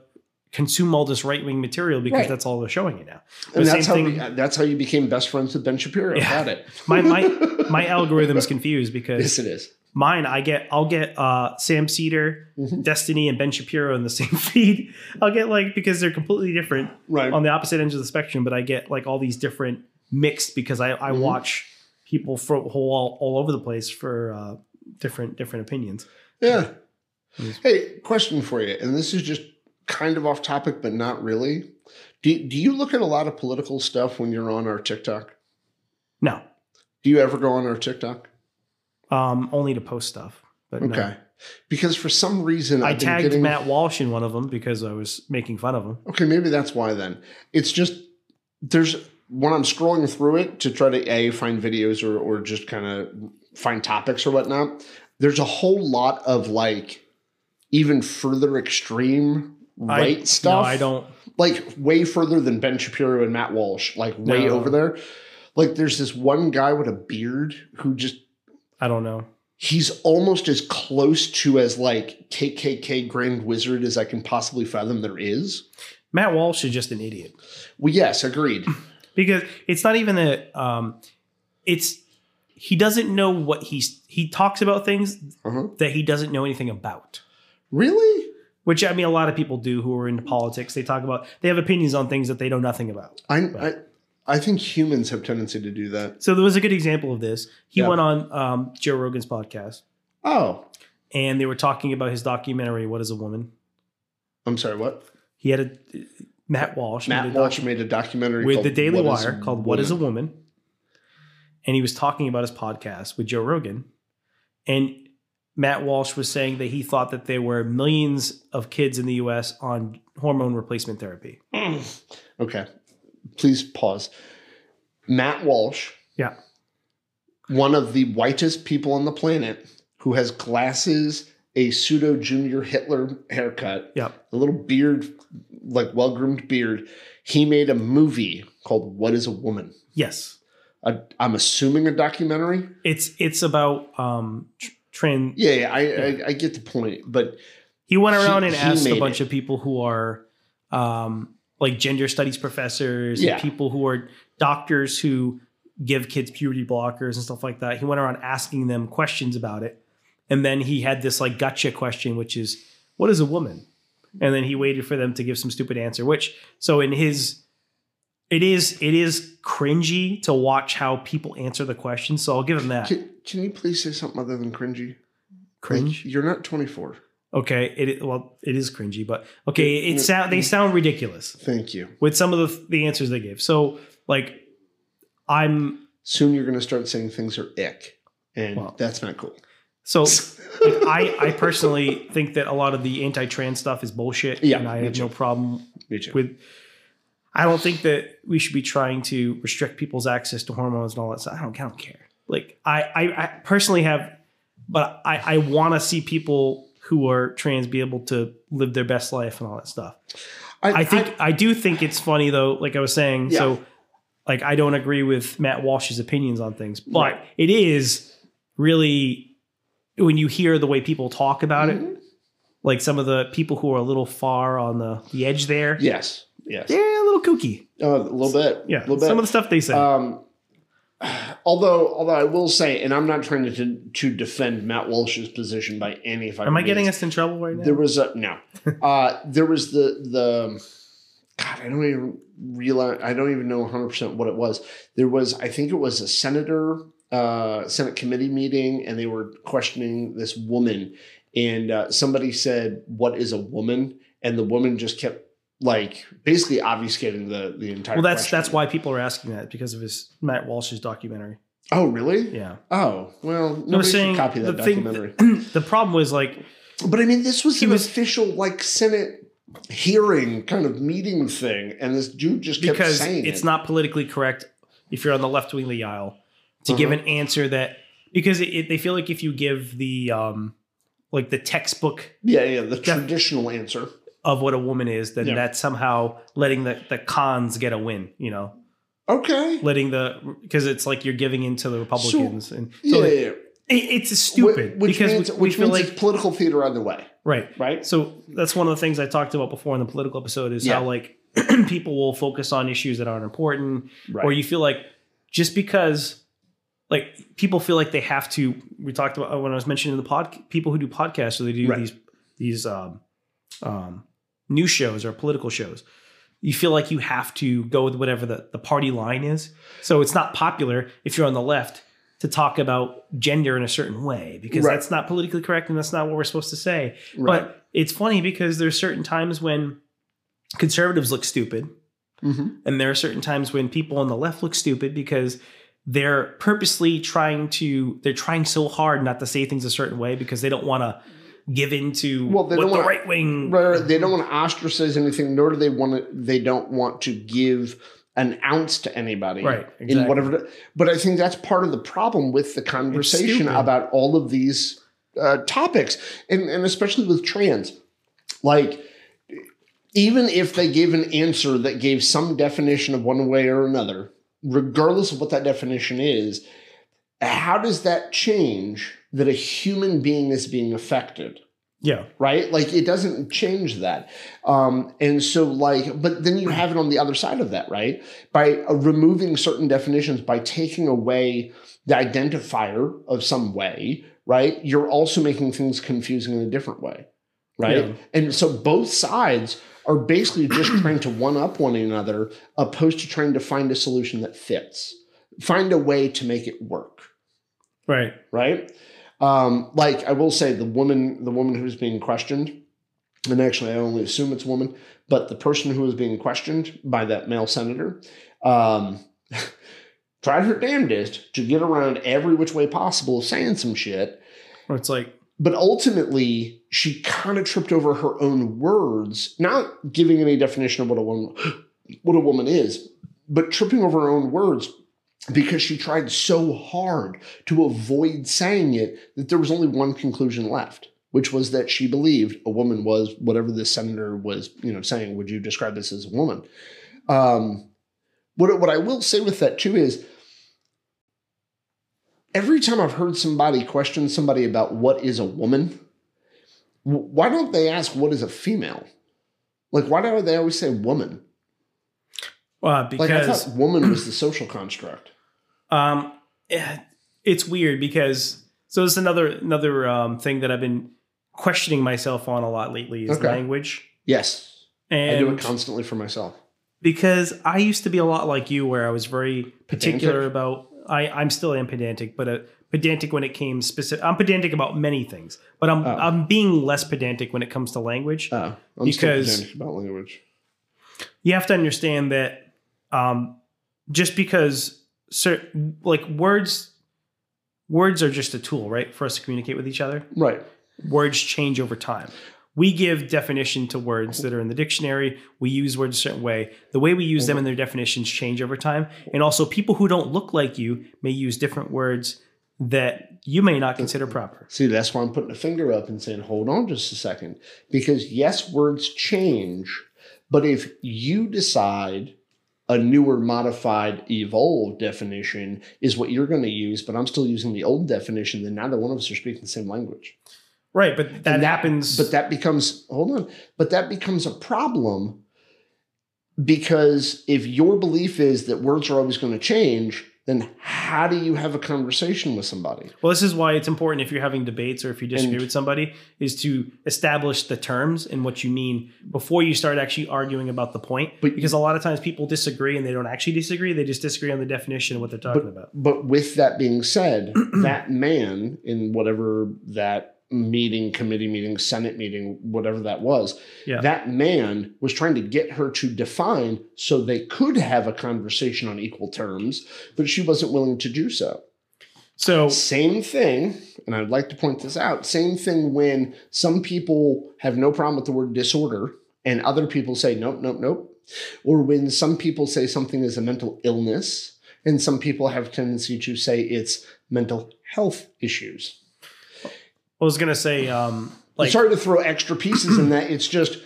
consume all this right wing material because Right. that's all they're showing you now. And that's how same we, that's how you became best friends with Ben Shapiro. Yeah. Got it. My my my algorithm is confused because Yes, it is. Mine I get I'll get uh, Sam Seder, Mhm. Destiny, and Ben Shapiro in the same feed. I'll get like because they're completely different Right. on the opposite ends of the spectrum, but I get like all these different mixed because I I Mhm. watch people from all all over the place for uh, different different opinions. Yeah. Hey, question for you, and this is just kind of off topic, but not really. Do do you look at a lot of political stuff when you're on our TikTok? No, Do you ever go on our TikTok? Um, only to post stuff. But no. Okay. Because for some reason I I've tagged getting, Matt Walsh in one of them because I was making fun of him. Okay, maybe that's why then. It's just there's when I'm scrolling through it to try to a find videos or or just kind of find topics or whatnot. There's a whole lot of like even further extreme right I, stuff. No, I don't. like way further than Ben Shapiro and Matt Walsh, like way No. over there. Like there's this one guy with a beard who just I don't know. he's almost as close to as like KKK Grand Wizard as I can possibly fathom there is. Matt Walsh is just an idiot Well, yes, agreed. because it's not even that. Um, it's he doesn't know what he's he talks about things Uh-huh. that he doesn't know anything about. Really? Which I mean, a lot of people do who are into politics. They talk about they have opinions on things that they know nothing about. I, I I think humans have tendency to do that. So there was a good example of this. He Yeah. went on um, Joe Rogan's podcast Oh, and they were talking about his documentary "What Is a Woman." I'm sorry. What? He had a Matt Walsh made a Matt doc- Walsh made a documentary with the Daily What Wire called "What Is a Woman?" Woman," and he was talking about his podcast with Joe Rogan, and Matt Walsh was saying that he thought that there were millions of kids in the U.S. on hormone replacement therapy. Okay, please pause. Matt Walsh. Yeah. One of the whitest people on the planet who has glasses, a pseudo junior Hitler haircut, Yep. a little beard, like well groomed beard. He made a movie called What is a Woman? Yes, A, I'm assuming a documentary. it's it's about um tr- trans. Yeah, yeah, I, I, I get the point. But He went He- around and asked a bunch it. of people who are um like gender studies professors Yeah. and people who are doctors who give kids puberty blockers and stuff like that. He went around asking them questions about it. And then he had this like gotcha question, which is, what is a woman? And then he waited for them to give some stupid answer, which so in his it is it is cringy to watch how people answer the question. So I'll give him that. can, can you please say something other than cringy? Cringe. Like, you're not 24. Okay, it well, it is cringy, but okay, it, Yeah. Mm, sound they mm. sound ridiculous Thank you. with some of the the answers they gave. So like, I'm Soon you're going to start saying things are ick. And Well. that's not cool. so like, I I personally think that a lot of the anti-trans stuff is bullshit, Yeah, and I have too. no problem with. I don't think that we should be trying to restrict people's access to hormones and all that stuff. I don't, I don't care. Like I, I, I personally have but I, I want to see people who are trans be able to live their best life and all that stuff. I think I, do think it's funny though. Like I was saying, Yeah. so like I don't agree with Matt Walsh's opinions on things, but Right. it is really when you hear the way people talk about it, Mhm. like some of the people who are a little far on the, the edge there, yes, yes, they're a little kooky. Uh, a little bit, Yeah, a little bit. some of the stuff they say. Um, although, although I will say, and I'm not trying to to defend Matt Walsh's position by any. Am I getting us in trouble right now? There was a no. uh, there was the the. God, I don't even realize. I don't even know 100 percent what it was. There was, I think it was a senator, uh, Senate committee meeting, and they were questioning this woman, and uh, somebody said, "What is a woman?" And the woman just kept like basically obfuscating the the entire. well, that's question. that's why people are asking that because of his Matt Walsh's documentary. Oh, really? Yeah, Oh, well, nobody was saying copy that the thing. documentary. the problem was like but I mean, this was an was- official like Senate hearing kind of meeting thing, and this dude just kept because saying it's it. not politically correct if you're on the left wing of the aisle to give Uh-huh. an answer that because it, it, they feel like if you give the um like the textbook Yeah, yeah, the Def- traditional answer. Of what a woman is, then Yeah. that's somehow letting the, the cons get a win, you know, Okay. letting the because it's like you're giving into the Republicans, and Yeah, so yeah, it, it's stupid Which because means, we, we which feel means like it's political theater either way, right. right? So that's one of the things I talked about before in the political episode is Yeah. how like people will focus on issues that aren't important, Right. or you feel like just because like people feel like they have to we talked about when i was mentioning the pod people who do podcasts so they do Right. these these um um news shows or political shows you feel like you have to go with whatever the, the party line is so it's not popular if you're on the left to talk about gender in a certain way because Right. that's not politically correct and that's not what we're supposed to say Right. but it's funny because there's certain times when conservatives look stupid Mhm. and there are certain times when people on the left look stupid because they're purposely trying to they're trying so hard not to say things a certain way because they don't want to give into Well, they don't the wanna- right wing Right. They don't want to ostracize anything, nor do they want to. They don't want to give an ounce to anybody, Right, In whatever. But I think that's part of the problem with the conversation about all of these uh, topics, and and especially with trans. Like, even if they gave an answer that gave some definition of one way or another, regardless of what that definition is, how does that change that a human being is being affected? yeah right? Like it doesn't change that. Um, and so, like, but then you have it on the other side of that, right? By uh, removing certain definitions, by taking away the identifier of some way, right? You're also making things confusing in a different way, right? Yeah. And so both sides are basically just trying to one up one another, opposed to trying to find a solution that fits, find a way to make it work right right? Um, like I will say, the woman, the woman who's being questioned, and actually I only assume it's a woman, but the person who was being questioned by that male senator, um, tried her damnedest to get around every which way possible of saying some shit, or it's like but ultimately she kind of tripped over her own words, not giving any definition of what a woman, what a woman is, but tripping over her own words because she tried so hard to avoid saying it that there was only one conclusion left, which was that she believed a woman was whatever the senator was, you know, saying. Would you describe this as a woman? Um, what what I will say with that too is every time I've heard somebody question somebody about what is a woman, why don't they ask what is a female? Like, why don't they always say woman? Uh, Like, I because thought woman was the social construct. Um, eh, it's weird because so it's another another um, thing that I've been questioning myself on a lot lately is Okay. language, Yes, and I do it constantly for myself. because I used to be a lot like you, where I was very particular Pedantic? about. I I'm still am pedantic, but a pedantic when it came specific. I'm pedantic about many things, but I'm Oh. I'm being less pedantic when it comes to language. Oh, I'm Because- about language. you have to understand that um, just because certain like words words are just a tool right for us to communicate with each other Right. words change over time we give definition to words that are in the dictionary we use words a certain way the way we use them and their definitions change over time and also people who don't look like you may use different words that you may not consider proper. See, that's why I'm putting a finger up and saying, hold on just a second. Because yes, words change, but if you decide a newer, modified, evolved definition is what you're going to use, but I'm still using the old definition, then neither one of us are speaking the same language. Right, but that, And happens. But that becomes, hold on, but that becomes a problem because if your belief is that words are always going to change, then how do you have a conversation with somebody? Well, this is why it's important if you're having debates or if you disagree And- with somebody is to establish the terms and what you mean before you start actually arguing about the point. But- because a lot of times people disagree and they don't actually disagree; they just disagree on the definition of what they're talking about. But with that being said, that man in whatever that meeting, committee meeting, Senate meeting, whatever that was, Yeah. that man was trying to get her to define so they could have a conversation on equal terms, but she wasn't willing to do so. So, Same thing, and I'd like to point this out same thing when some people have no problem with the word disorder and other people say, nope, nope, nope. Or when some people say something is a mental illness and some people have tendency to say it's mental health issues. I was gonna say, um, like, Sorry to throw extra pieces in that. It's just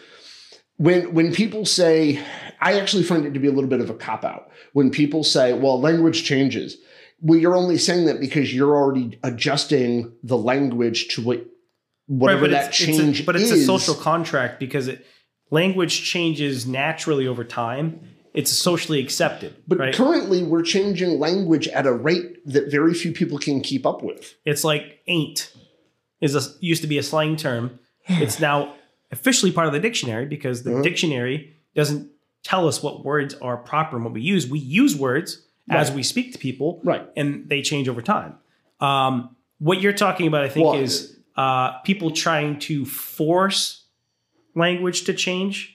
when when people say, I actually find it to be a little bit of a cop out. When people say, "Well, language changes," well, you're only saying that because you're already adjusting the language to what whatever but that it's, it's change a, but it's is. a social contract because it language changes naturally over time. It's socially accepted, but right? currently, we're changing language at a rate that very few people can keep up with. It's like ain't is a, used to be a slang term. It's now officially part of the dictionary because the Uh-huh. dictionary doesn't tell us what words are proper and what we use. We use words as we speak to people, Right. and they change over time. Um, what you're talking about, I think, Well, is uh, people trying to force language to change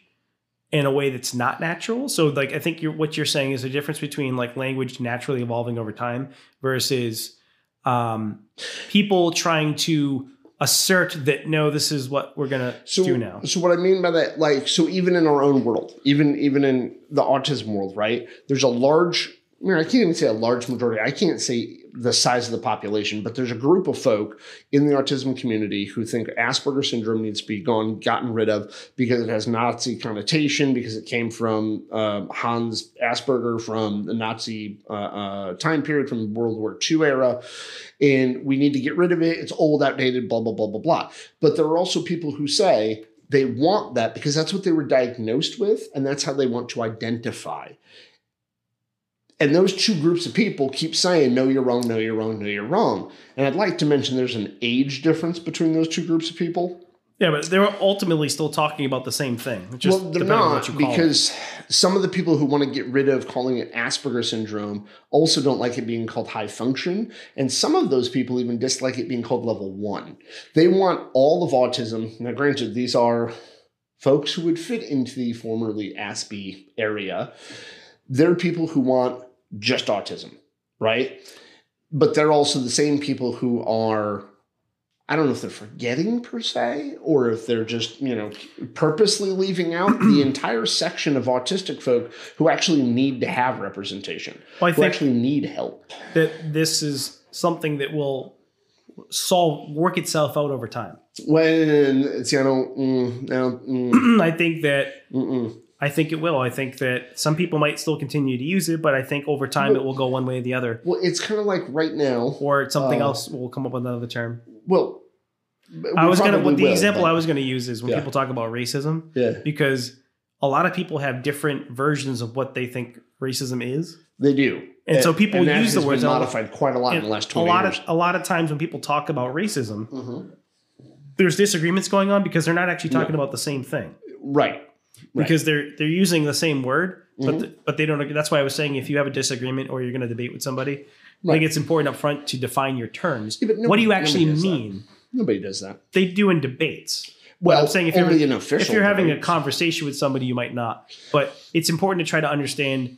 in a way that's not natural. So, like, I think you're, what you're saying is the difference between like language naturally evolving over time versus um, people trying to assert that no, this is what we're gonna So, do now. so what I mean by that, like, so even in our own world, even even in the autism world, right? There's a large. I mean, I can't even say a large majority. I can't say the size of the population, but there's a group of folk in the autism community who think Asperger syndrome needs to be gone, gotten rid of because it has Nazi connotation, because it came from um, Hans Asperger from the Nazi uh, uh, time period, from World War II era, and we need to get rid of it. It's old, outdated, blah blah blah blah blah. But there are also people who say they want that because that's what they were diagnosed with, and that's how they want to identify. And those two groups of people keep saying, no, you're wrong, no, you're wrong, no, you're wrong. And I'd like to mention there's an age difference between those two groups of people. Yeah, but they're ultimately still talking about the same thing. Just well, they're not what you call it. because some of the people who want to get rid of calling it Asperger syndrome also don't like it being called high function. And some of those people even dislike it being called level one. They want all of autism. Now, granted, these are folks who would fit into the formerly Aspie area. They're people who want just autism, right? But they're also the same people who are I don't know if they're forgetting per se, or if they're just, you know, purposely leaving out the entire section of autistic folk who actually need to have representation, Well, I who actually need help. that this is something that will solve work itself out over time. When see, I don't, mm, no, mm, I think that mm-mm. I think it will. I think that some people might still continue to use it, but I think over time it will go one way or the other, well, it's kind of like right now. or something Uh, else will come up with another term. Well, I was gonna. the will, example I was gonna use is when Yeah. people talk about racism, yeah, because a lot of people have different versions of what they think racism is. they do, And so people that use the words a modified quite a lot in the last twenty a lot years. of a lot of times when people talk about racism, Mhm. there's disagreements going on because they're not actually talking about the same thing. Right, Right. Because they're they're using the same word, but Mhm. th- but they don't. That's why I was saying if you have a disagreement or you're going to debate with somebody, I Right. think it's important up front to define your terms. Yeah, but what do you actually nobody does that. mean? nobody does that. They do in debates. Well, I'm saying if you're- if you're having a conversation with somebody, you might not. But it's important to try to understand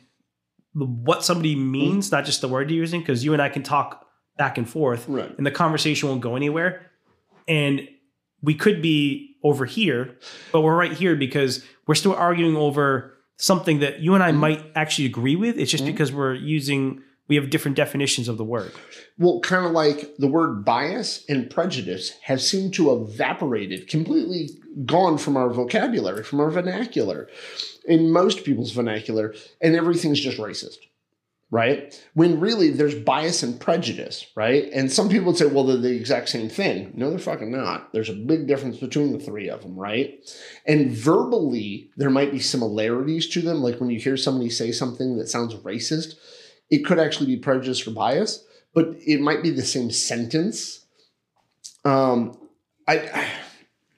what somebody means, not just the word you're using, because you and I can talk back and forth, right, and the conversation won't go anywhere. And we could be over here, but we're right here because we're still arguing over something that you and I Mhm. might actually agree with. It's just Mhm. because we're using we have different definitions of the word. Well, kind of like the word bias and prejudice have seemed to have evaporated, completely gone from our vocabulary, from our vernacular, in most people's vernacular, and everything's just racist, right? When really there's bias and prejudice, right? And some people would say, well, they're the exact same thing. No, they're fucking not. There's a big difference between the three of them, right? And verbally, there might be similarities to them. Like when you hear somebody say something that sounds racist, it could actually be prejudice or bias but it might be the same sentence. Um, I, I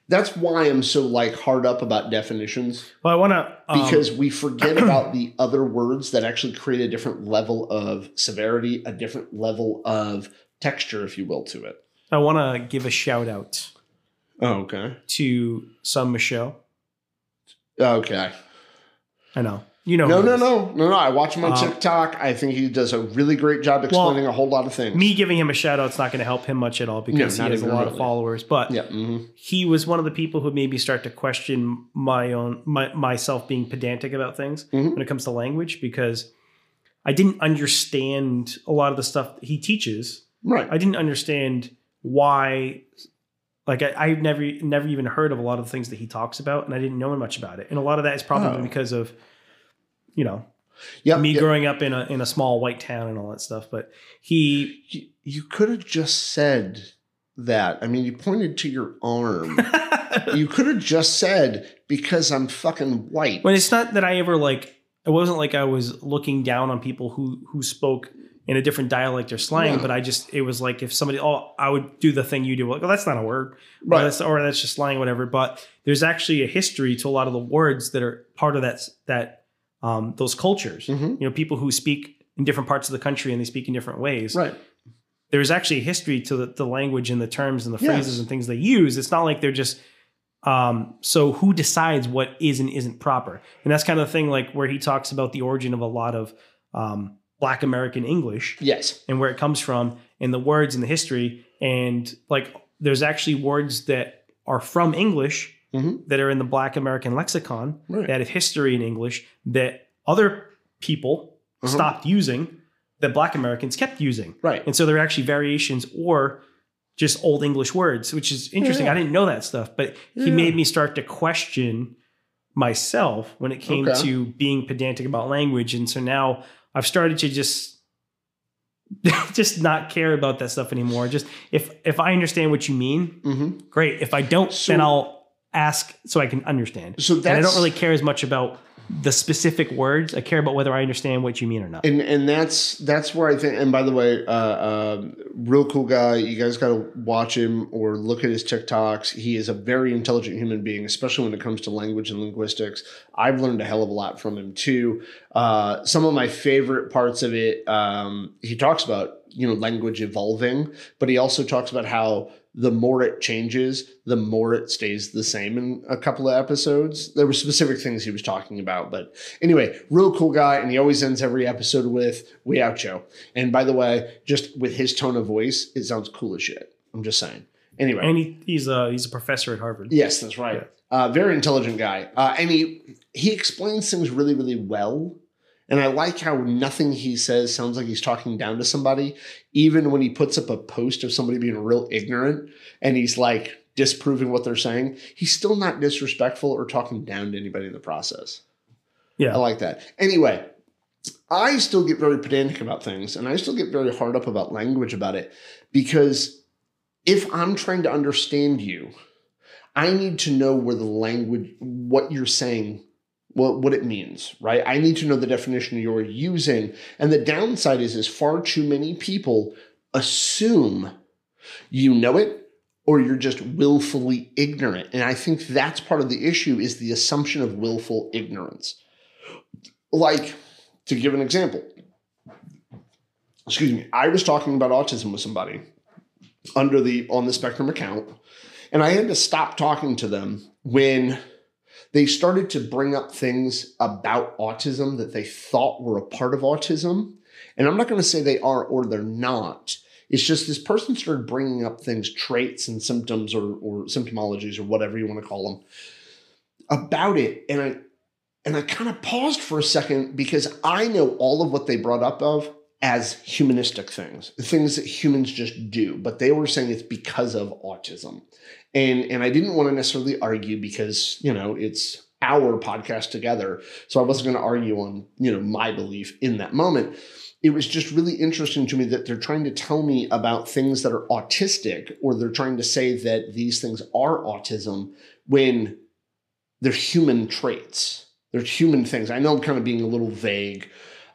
that's why I'm so like hard up about definitions Well, I want to um, because we forget about the other words that actually create a different level of severity, a different level of texture, if you will, to it. I want to give a shout out Oh, okay. to some Michelle. Okay. I know you know. No, no, no, no, no. I watch him on Um, TikTok. I think he does a really great job explaining a whole lot of things. Me giving him a shout out is not going to help him much at all because he has a lot of followers. But yeah. mhm. he was one of the people who made me start to question my own my, myself being pedantic about things Mhm. when it comes to language because I didn't understand a lot of the stuff that he teaches. Right. I didn't understand why like I, I've never never even heard of a lot of the things that he talks about and I didn't know much about it. And a lot of that is probably Oh. because of you know, me yep. growing up in a in a small white town and all that stuff. But he You, you could have just said that. I mean, you pointed to your arm. you could have just said because I'm fucking white. when it's not that I ever like it wasn't like I was looking down on people who who spoke in a different dialect or slang, No. but I just it was like if somebody oh I would do the thing you do like oh that's not a word or right. that's or that's just slang whatever. But there's actually a history to a lot of the words that are part of that that um, those cultures. Mhm. You know, people who speak in different parts of the country and they speak in different ways. Right. There's actually a history to the, the language and the terms and the Yes. phrases and things they use. It's not like they're just um, so who decides what is and isn't proper? And that's kind of the thing, like where he talks about the origin of a lot of um, Black American English Yes. and where it comes from, and the words and the history, and like there's actually words that are from English Mhm. that are in the Black American lexicon Right. that have history in English that other people Mhm. stopped using that Black Americans kept using. Right. And so there are actually variations or just old English words, which is interesting. Yeah. I didn't know that stuff, but he Yeah. made me start to question myself when it came Okay. to being pedantic about language. And so now I've started to just just not care about that stuff anymore. Just if if I understand what you mean, hmm great. If I don't, So- then I'll ask so I can understand. So and I don't really care as much about the specific words. I care about whether I understand what you mean or not. and and that's that's where I think. And by the way, uh, um, real cool guy. You guys got to watch him or look at his TikToks. He is a very intelligent human being, especially when it comes to language and linguistics. I've learned a hell of a lot from him too. Uh, some of my favorite parts of it. Um, he talks about you know language evolving, but he also talks about how the more it changes, the more it stays the same in a couple of episodes. There were specific things he was talking about, but anyway, real cool guy, and he always ends every episode with "We out, Joe." And by the way, just with his tone of voice, it sounds cool as shit. I'm just saying. Anyway, And he, he's a he's a professor at Harvard. yes, that's right. Uh, very intelligent guy, uh, and he he explains things really, really well. And I like how nothing he says sounds like he's talking down to somebody, even when he puts up a post of somebody being real ignorant and he's like disproving what they're saying. He's still not disrespectful or talking down to anybody in the process. Yeah. I like that. Anyway, I still get very pedantic about things and I still get very hard up about language about it because if I'm trying to understand you, I need to know where the language, what you're saying, what, what it means, right? I need to know the definition you're using. And the downside is, is far too many people assume you know it or you're just willfully ignorant. And I think that's part of the issue is the assumption of willful ignorance. Like, to give an example, excuse me, I was talking about autism with somebody under the on the spectrum account, and I had to stop talking to them when they started to bring up things about autism that they thought were a part of autism. And I'm not going to say they are or they're not. It's just this person started bringing up things, traits and symptoms or, or symptomologies or whatever you want to call them about it. And I, and I kind of paused for a second because I know all of what they brought up of as humanistic things, things that humans just do, but they were saying it's because of autism. And and I didn't want to necessarily argue because, you know, it's our podcast together. So I wasn't going to argue on, you know, my belief in that moment. It was just really interesting to me that they're trying to tell me about things that are autistic or they're trying to say that these things are autism when they're human traits. They're human things. I know I'm kind of being a little vague.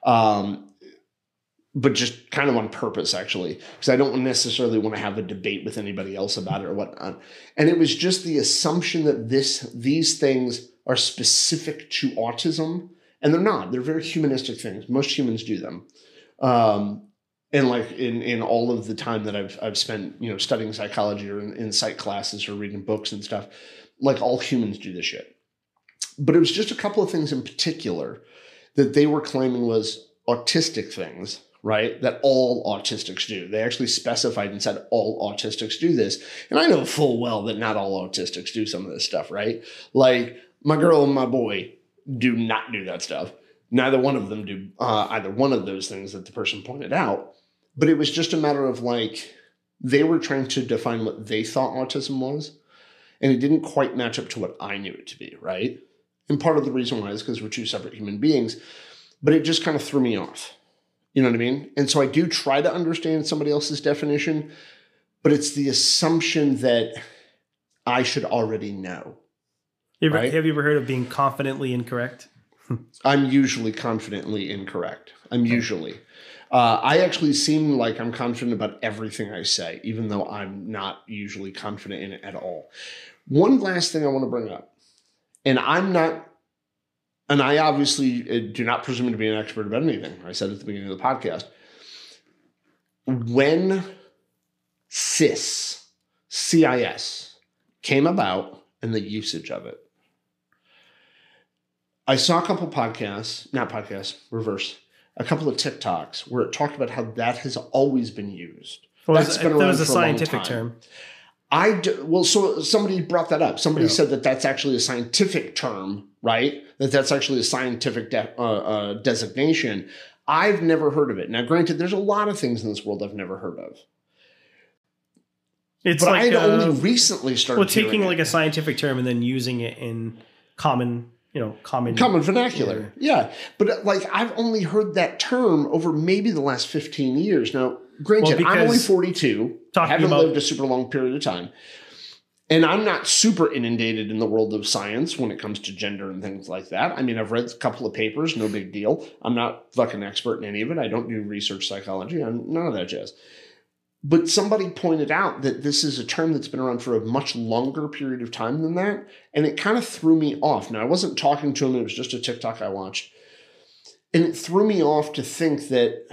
Um, but just kind of on purpose actually because i don't necessarily want to have a debate with anybody else about it or whatnot. And it was just the assumption that this these things are specific to autism and they're not. They're very humanistic things. Most humans do them. Um, and like in in all of the time that i've i've spent you know studying psychology or in, in psych classes or reading books and stuff like all humans do this shit. But it was just a couple of things in particular that they were claiming was autistic things right? That all autistics do. They actually specified and said all autistics do this. And I know full well that not all autistics do some of this stuff, right? Like my girl and my boy do not do that stuff. Neither one of them do uh, either one of those things that the person pointed out. But it was just a matter of like they were trying to define what they thought autism was. And it didn't quite match up to what I knew it to be, right? And part of the reason why is because we're two separate human beings. But it just kind of threw me off you know what I mean? And so I do try to understand somebody else's definition, but it's the assumption that I should already know. Have, right? have you ever heard of being confidently incorrect? I'm usually confidently incorrect. I'm usually. Uh, I actually seem like I'm confident about everything I say, even though I'm not usually confident in it at all. One last thing I want to bring up, and I'm not and I obviously uh, do not presume to be an expert about anything. I said at the beginning of the podcast. When CIS, CIS, came about and the usage of it, I saw a couple podcasts, not podcasts, reverse, a couple of TikToks where it talked about how that has always been used. Well, That's been that was a scientific term. I do, well, so somebody brought that up. Somebody yeah. said that that's actually a scientific term, right? That that's actually a scientific de- uh, uh, designation. I've never heard of it. Now, granted, there's a lot of things in this world I've never heard of. It's but like, I uh, only recently started. Well, taking like it. a scientific term and then using it in common, you know, common common vernacular. Yeah. yeah, but uh, like I've only heard that term over maybe the last fifteen years. Now, granted, well, I'm only 42. Haven't about- lived a super long period of time. And I'm not super inundated in the world of science when it comes to gender and things like that. I mean, I've read a couple of papers, no big deal. I'm not fucking an expert in any of it. I don't do research psychology. I'm none of that jazz. But somebody pointed out that this is a term that's been around for a much longer period of time than that. And it kind of threw me off. Now, I wasn't talking to him, it was just a TikTok I watched. And it threw me off to think that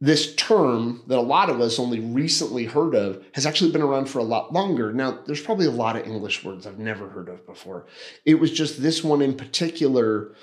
this term that a lot of us only recently heard of has actually been around for a lot longer. Now, there's probably a lot of English words I've never heard of before. It was just this one in particular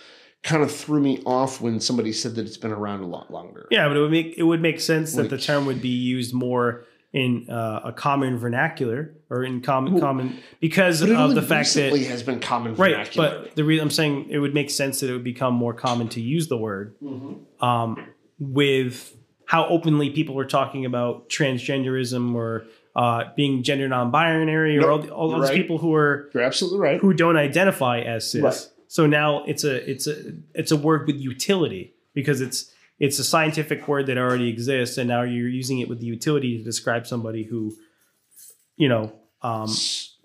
kind of threw me off when somebody said that it's been around a lot longer. Yeah, but it would make it would make sense like, that the term would be used more in uh, a common vernacular or in common well, common because of the fact that it has been common right. Vernacular. But the reason I'm saying it would make sense that it would become more common to use the word mm-hmm. um, with how openly people were talking about transgenderism or uh, being gender non-binary or all, all those right. people who are you're absolutely right who don't identify as cis. Right. So now it's a it's a it's a word with utility because it's it's a scientific word that already exists, and now you're using it with the utility to describe somebody who, you know, um,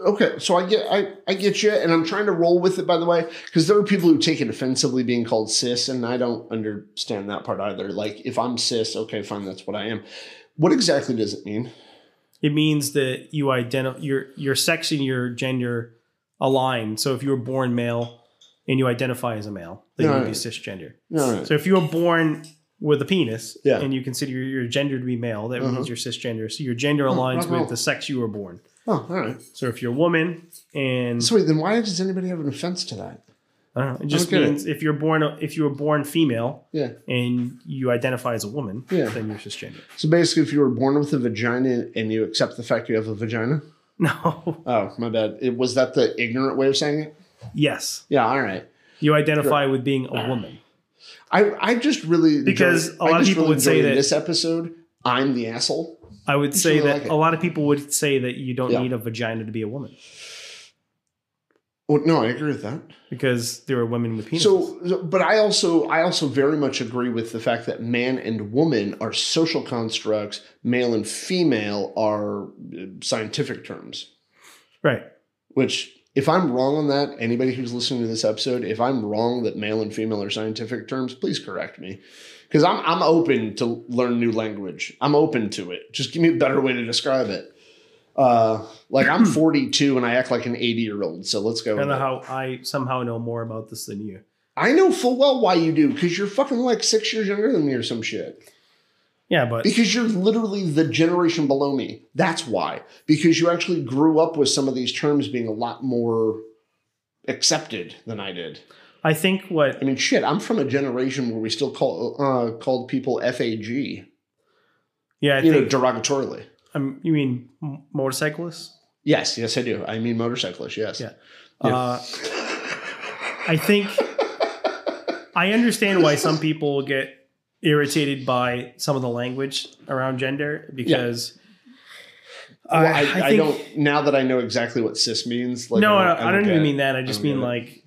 Okay, so I get I, I get you, and I'm trying to roll with it. By the way, because there are people who take it offensively being called cis, and I don't understand that part either. Like, if I'm cis, okay, fine, that's what I am. What exactly does it mean? It means that you identify your your sex and your gender align. So if you were born male and you identify as a male, then you would be cisgender. Right. So if you were born with a penis yeah. and you consider your gender to be male, that uh-huh. means you're cisgender. So your gender aligns oh, with the sex you were born. Oh, all right. So if you're a woman and so wait, then why does anybody have an offense to that? I don't know. It just means if you're born if you were born female, yeah, and you identify as a woman, yeah, then you're cisgender. So basically, if you were born with a vagina and you accept the fact you have a vagina, no. Oh, my bad. It, was that the ignorant way of saying it? Yes. Yeah. All right. You identify with being a woman. I I just really Because enjoy- a lot of just people would say enjoy that- this episode. I'm the asshole. I would say really that like a lot of people would say that you don't Yeah. need a vagina to be a woman Well, no, I agree with that. because there are women with penises. So, so- but I also I also very much agree with the fact that man and woman are social constructs. Male and female are uh, scientific terms. right. Which, if I'm wrong on that, anybody who's listening to this episode, if I'm wrong that male and female are scientific terms, please correct me. Because I'm I'm open to learn new language. I'm open to it. Just give me a better way to describe it. Uh, like I'm 42 and I act like an 80 year old. So let's go. I don't know how I somehow know more about this than you. I know full well why you do. Because you're fucking like six years younger than me or some shit. Yeah, but Because you're literally the generation below me. That's why. Because you actually grew up with some of these terms being a lot more accepted than I did. I think what I mean, shit. I'm from a generation where we still call uh, called people FAG, yeah, I you know, derogatorily. um, you mean motorcyclists. Yes, yes, I do. I mean, motorcyclists. Yes. Yeah. Yeah. Uh, I think I understand why some people get irritated by some of the language around gender because Well, I, I, think- don't. Now that I know exactly what cis means, like no, I I, don't, I don't even mean that. I just don't mean like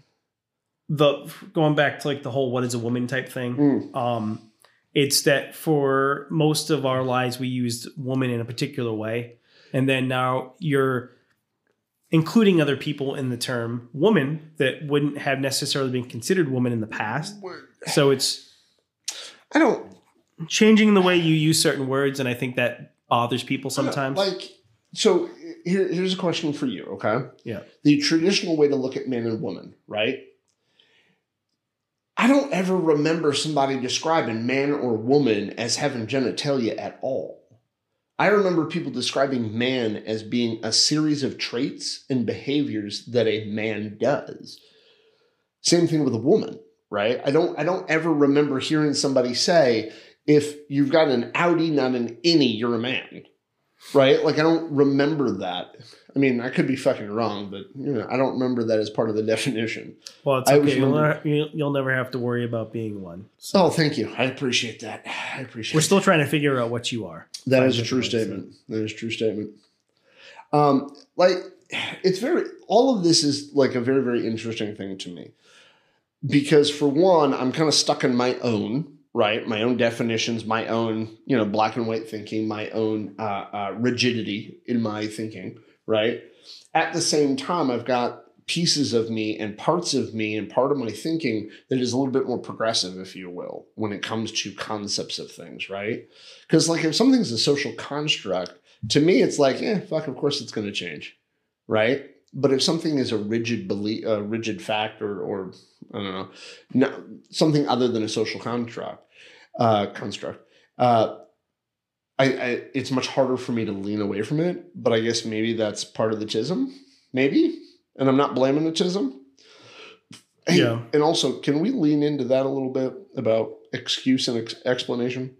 the going back to like the whole "what is a woman" type thing. Mm, Um, it's that for most of our lives we used woman in a particular way, and then now you're including other people in the term woman that wouldn't have necessarily been considered woman in the past. So it's I don't. changing the way you use certain words, and I think that bothers people sometimes. Like, so here, here's a question for you, okay? Yeah. The traditional way to look at man and woman, right? I don't ever remember somebody describing man or woman as having genitalia at all. I remember people describing man as being a series of traits and behaviors that a man does. Same thing with a woman, right? I don't I don't ever remember hearing somebody say if you've got an Audi, not an innie, you're a man. Right? Like I don't remember that. I mean, I could be fucking wrong, but you know, I don't remember that as part of the definition. well, it's okay. You'll, remember- never, you'll never have to worry about being one. So Oh, thank you. I appreciate that. I appreciate we're still trying to figure out what you are. That is a true statement. That is a true statement. Um, like it's very all of this is like a very, very interesting thing to me. Because for one, I'm kind of stuck in my own, right? My own definitions, my own, you know, black and white thinking, my own uh, uh, rigidity in my thinking, right? At the same time, I've got pieces of me and parts of me and part of my thinking that is a little bit more progressive, if you will, when it comes to concepts of things, right? Because like if something's a social construct, to me it's like, yeah, fuck, of course it's going to change, right? But if something is a rigid belief, a rigid fact, or or I don't know, no, something other than a social construct, uh, construct, uh, I, I it's much harder for me to lean away from it. But I guess maybe that's part of the chism, maybe, and I'm not blaming the chism. Hey, Yeah. And also, can we lean into that a little bit about excuse and ex- explanation?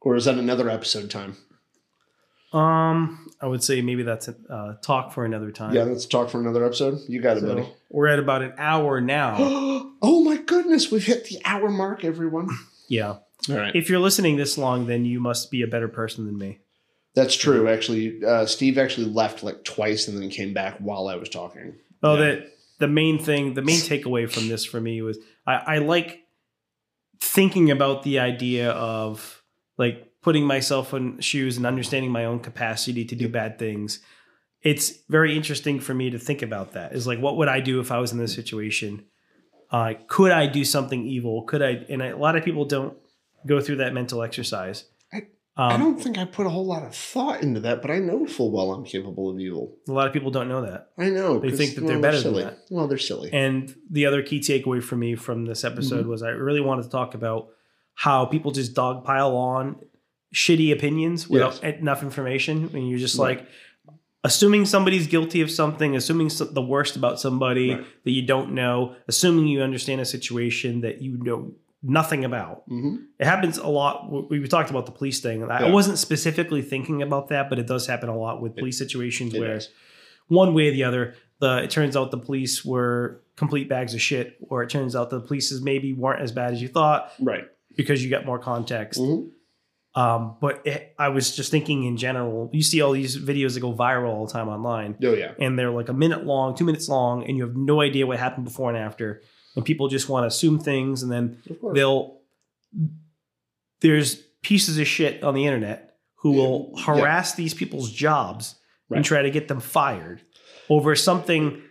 Or is that another episode time? Um, I would say maybe that's a uh, talk for another time. Yeah, let's talk for another episode. You got it, So, buddy. we're at about an hour now. oh my goodness, we've hit the hour mark, everyone. yeah. All right. If you're listening this long, then you must be a better person than me. That's true. Actually, uh, Steve actually left like twice and then came back while I was talking. Oh, Yeah. that the main thing, the main takeaway from this for me was I, I like thinking about the idea of like putting myself in shoes and understanding my own capacity to do bad things. It's very interesting for me to think about that. Is like, what would I do if I was in this situation? Uh, could I do something evil? Could I? And a lot of people don't go through that mental exercise. I- Um, I don't think I put a whole lot of thought into that, but I know full well I'm capable of evil. a lot of people don't know that. I know. they think that well, they're better than silly. that. Well, they're silly. And the other key takeaway for me from this episode Mm-hmm. was I really wanted to talk about how people just dogpile on shitty opinions without enough information. And you're just Right. like assuming somebody's guilty of something, assuming the worst about somebody Right. that you don't know, assuming you understand a situation that you know nothing about. hmm It happens a lot. We we talked about the police thing. I Yeah. wasn't specifically thinking about that, but it does happen a lot with police situations It where one way or the other, the it turns out the police were complete bags of shit, or it turns out the police maybe weren't as bad as you thought Right. because you got more context. Mhm. Um, but it, I was just thinking in general, you see all these videos that go viral all the time online, Oh yeah. and they're like a minute long, two minutes long, and you have no idea what happened before and after. And people just want to assume things, and then they'll there's pieces of shit on the internet who will Yeah. harass these people's jobs Right. and try to get them fired over something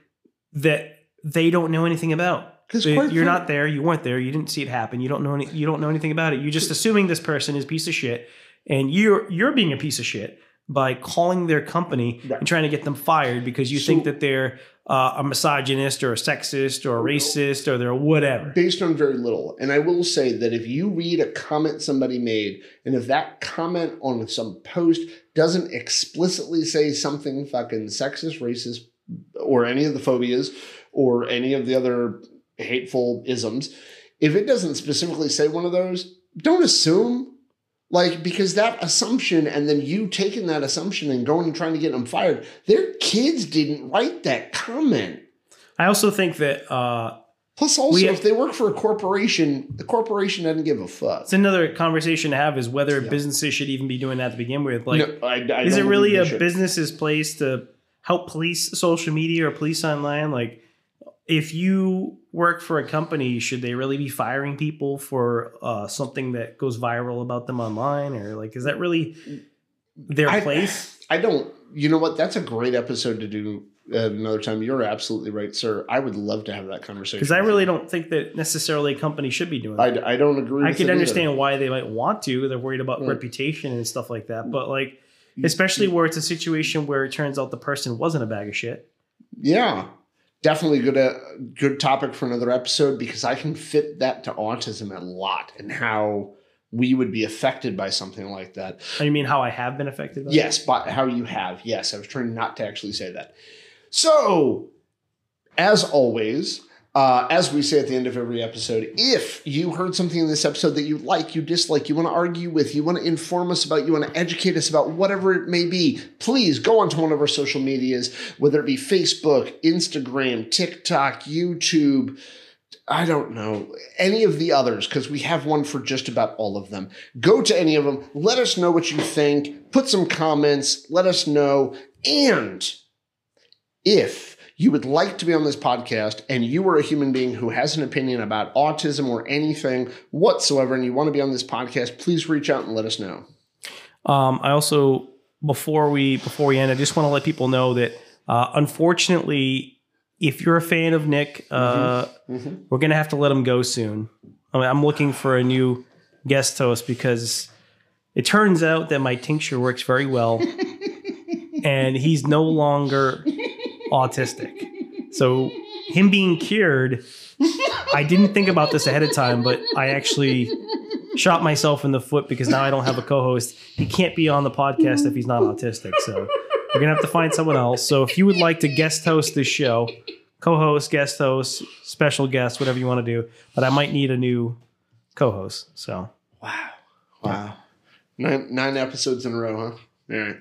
that they don't know anything about. 'Cause They- quite You're not there. You weren't there. You didn't see it happen. You don't know any. You don't know anything about it. You're just assuming this person is a piece of shit, and you're you're being a piece of shit by calling their company Right. and trying to get them fired because you So- think that they're uh, a misogynist or a sexist or a racist or they're whatever. based on very little. And I will say that if you read a comment somebody made, and if that comment on some post doesn't explicitly say something fucking sexist, racist, or any of the phobias, or any of the other hateful isms, if it doesn't specifically say one of those, don't assume. Like, because that assumption, and then you taking that assumption and going and trying to get them fired, their kids didn't write that comment. I also think that uh, Plus, also, We- if they work for a corporation, the corporation doesn't give a fuck. it's another conversation to have is whether Yeah. businesses should even be doing that to begin with. Like, No, I, I is it really a should. business's place to help police social media or police online? Like, if you work for a company, should they really be firing people for uh, something that goes viral about them online? Or like, is that really their I- place? I don't. You know what? That's a great episode to do at another time. You're absolutely right, sir. I would love to have that conversation. Because I really you. don't think that necessarily a company should be doing that. I, I don't agree. I could understand why they might want to. They're worried about Mm. reputation and stuff like that. But like, especially where it's a situation where it turns out the person wasn't a bag of shit. Yeah, definitely good. Uh, good topic for another episode because I can fit that to autism a lot and how we would be affected by something like that. You mean, how I have been affected. It? Yes, but how you have. Yes, I was trying not to actually say that. So, as always, uh, as we say at the end of every episode, if you heard something in this episode that you like, you dislike, you want to argue with, you want to inform us about, you want to educate us about whatever it may be, please go onto one of our social medias, whether it be Facebook, Instagram, TikTok, YouTube. I don't know any of the others because we have one for just about all of them. Go to any of them. Let us know what you think. Put some comments. Let us know. And if you would like to be on this podcast and you are a human being who has an opinion about autism or anything whatsoever and you want to be on this podcast, please reach out and let us know. Um, I also before we before we end, I just want to let people know that uh, unfortunately, if you're a fan of Nick, uh, Mhm. we're gonna have to let him go soon. I mean, I'm looking for a new guest host because it turns out that my tincture works very well, and he's no longer autistic. So him being cured, I didn't think about this ahead of time, but I actually shot myself in the foot because now I don't have a co-host. He can't be on the podcast if he's not autistic. So we're gonna have to find someone else. So if you would like to guest host this show, co-host, guest host, special guest, whatever you want to do, but I might need a new co-host. So Wow. Wow. Nine, nine episodes in a row, huh? All right.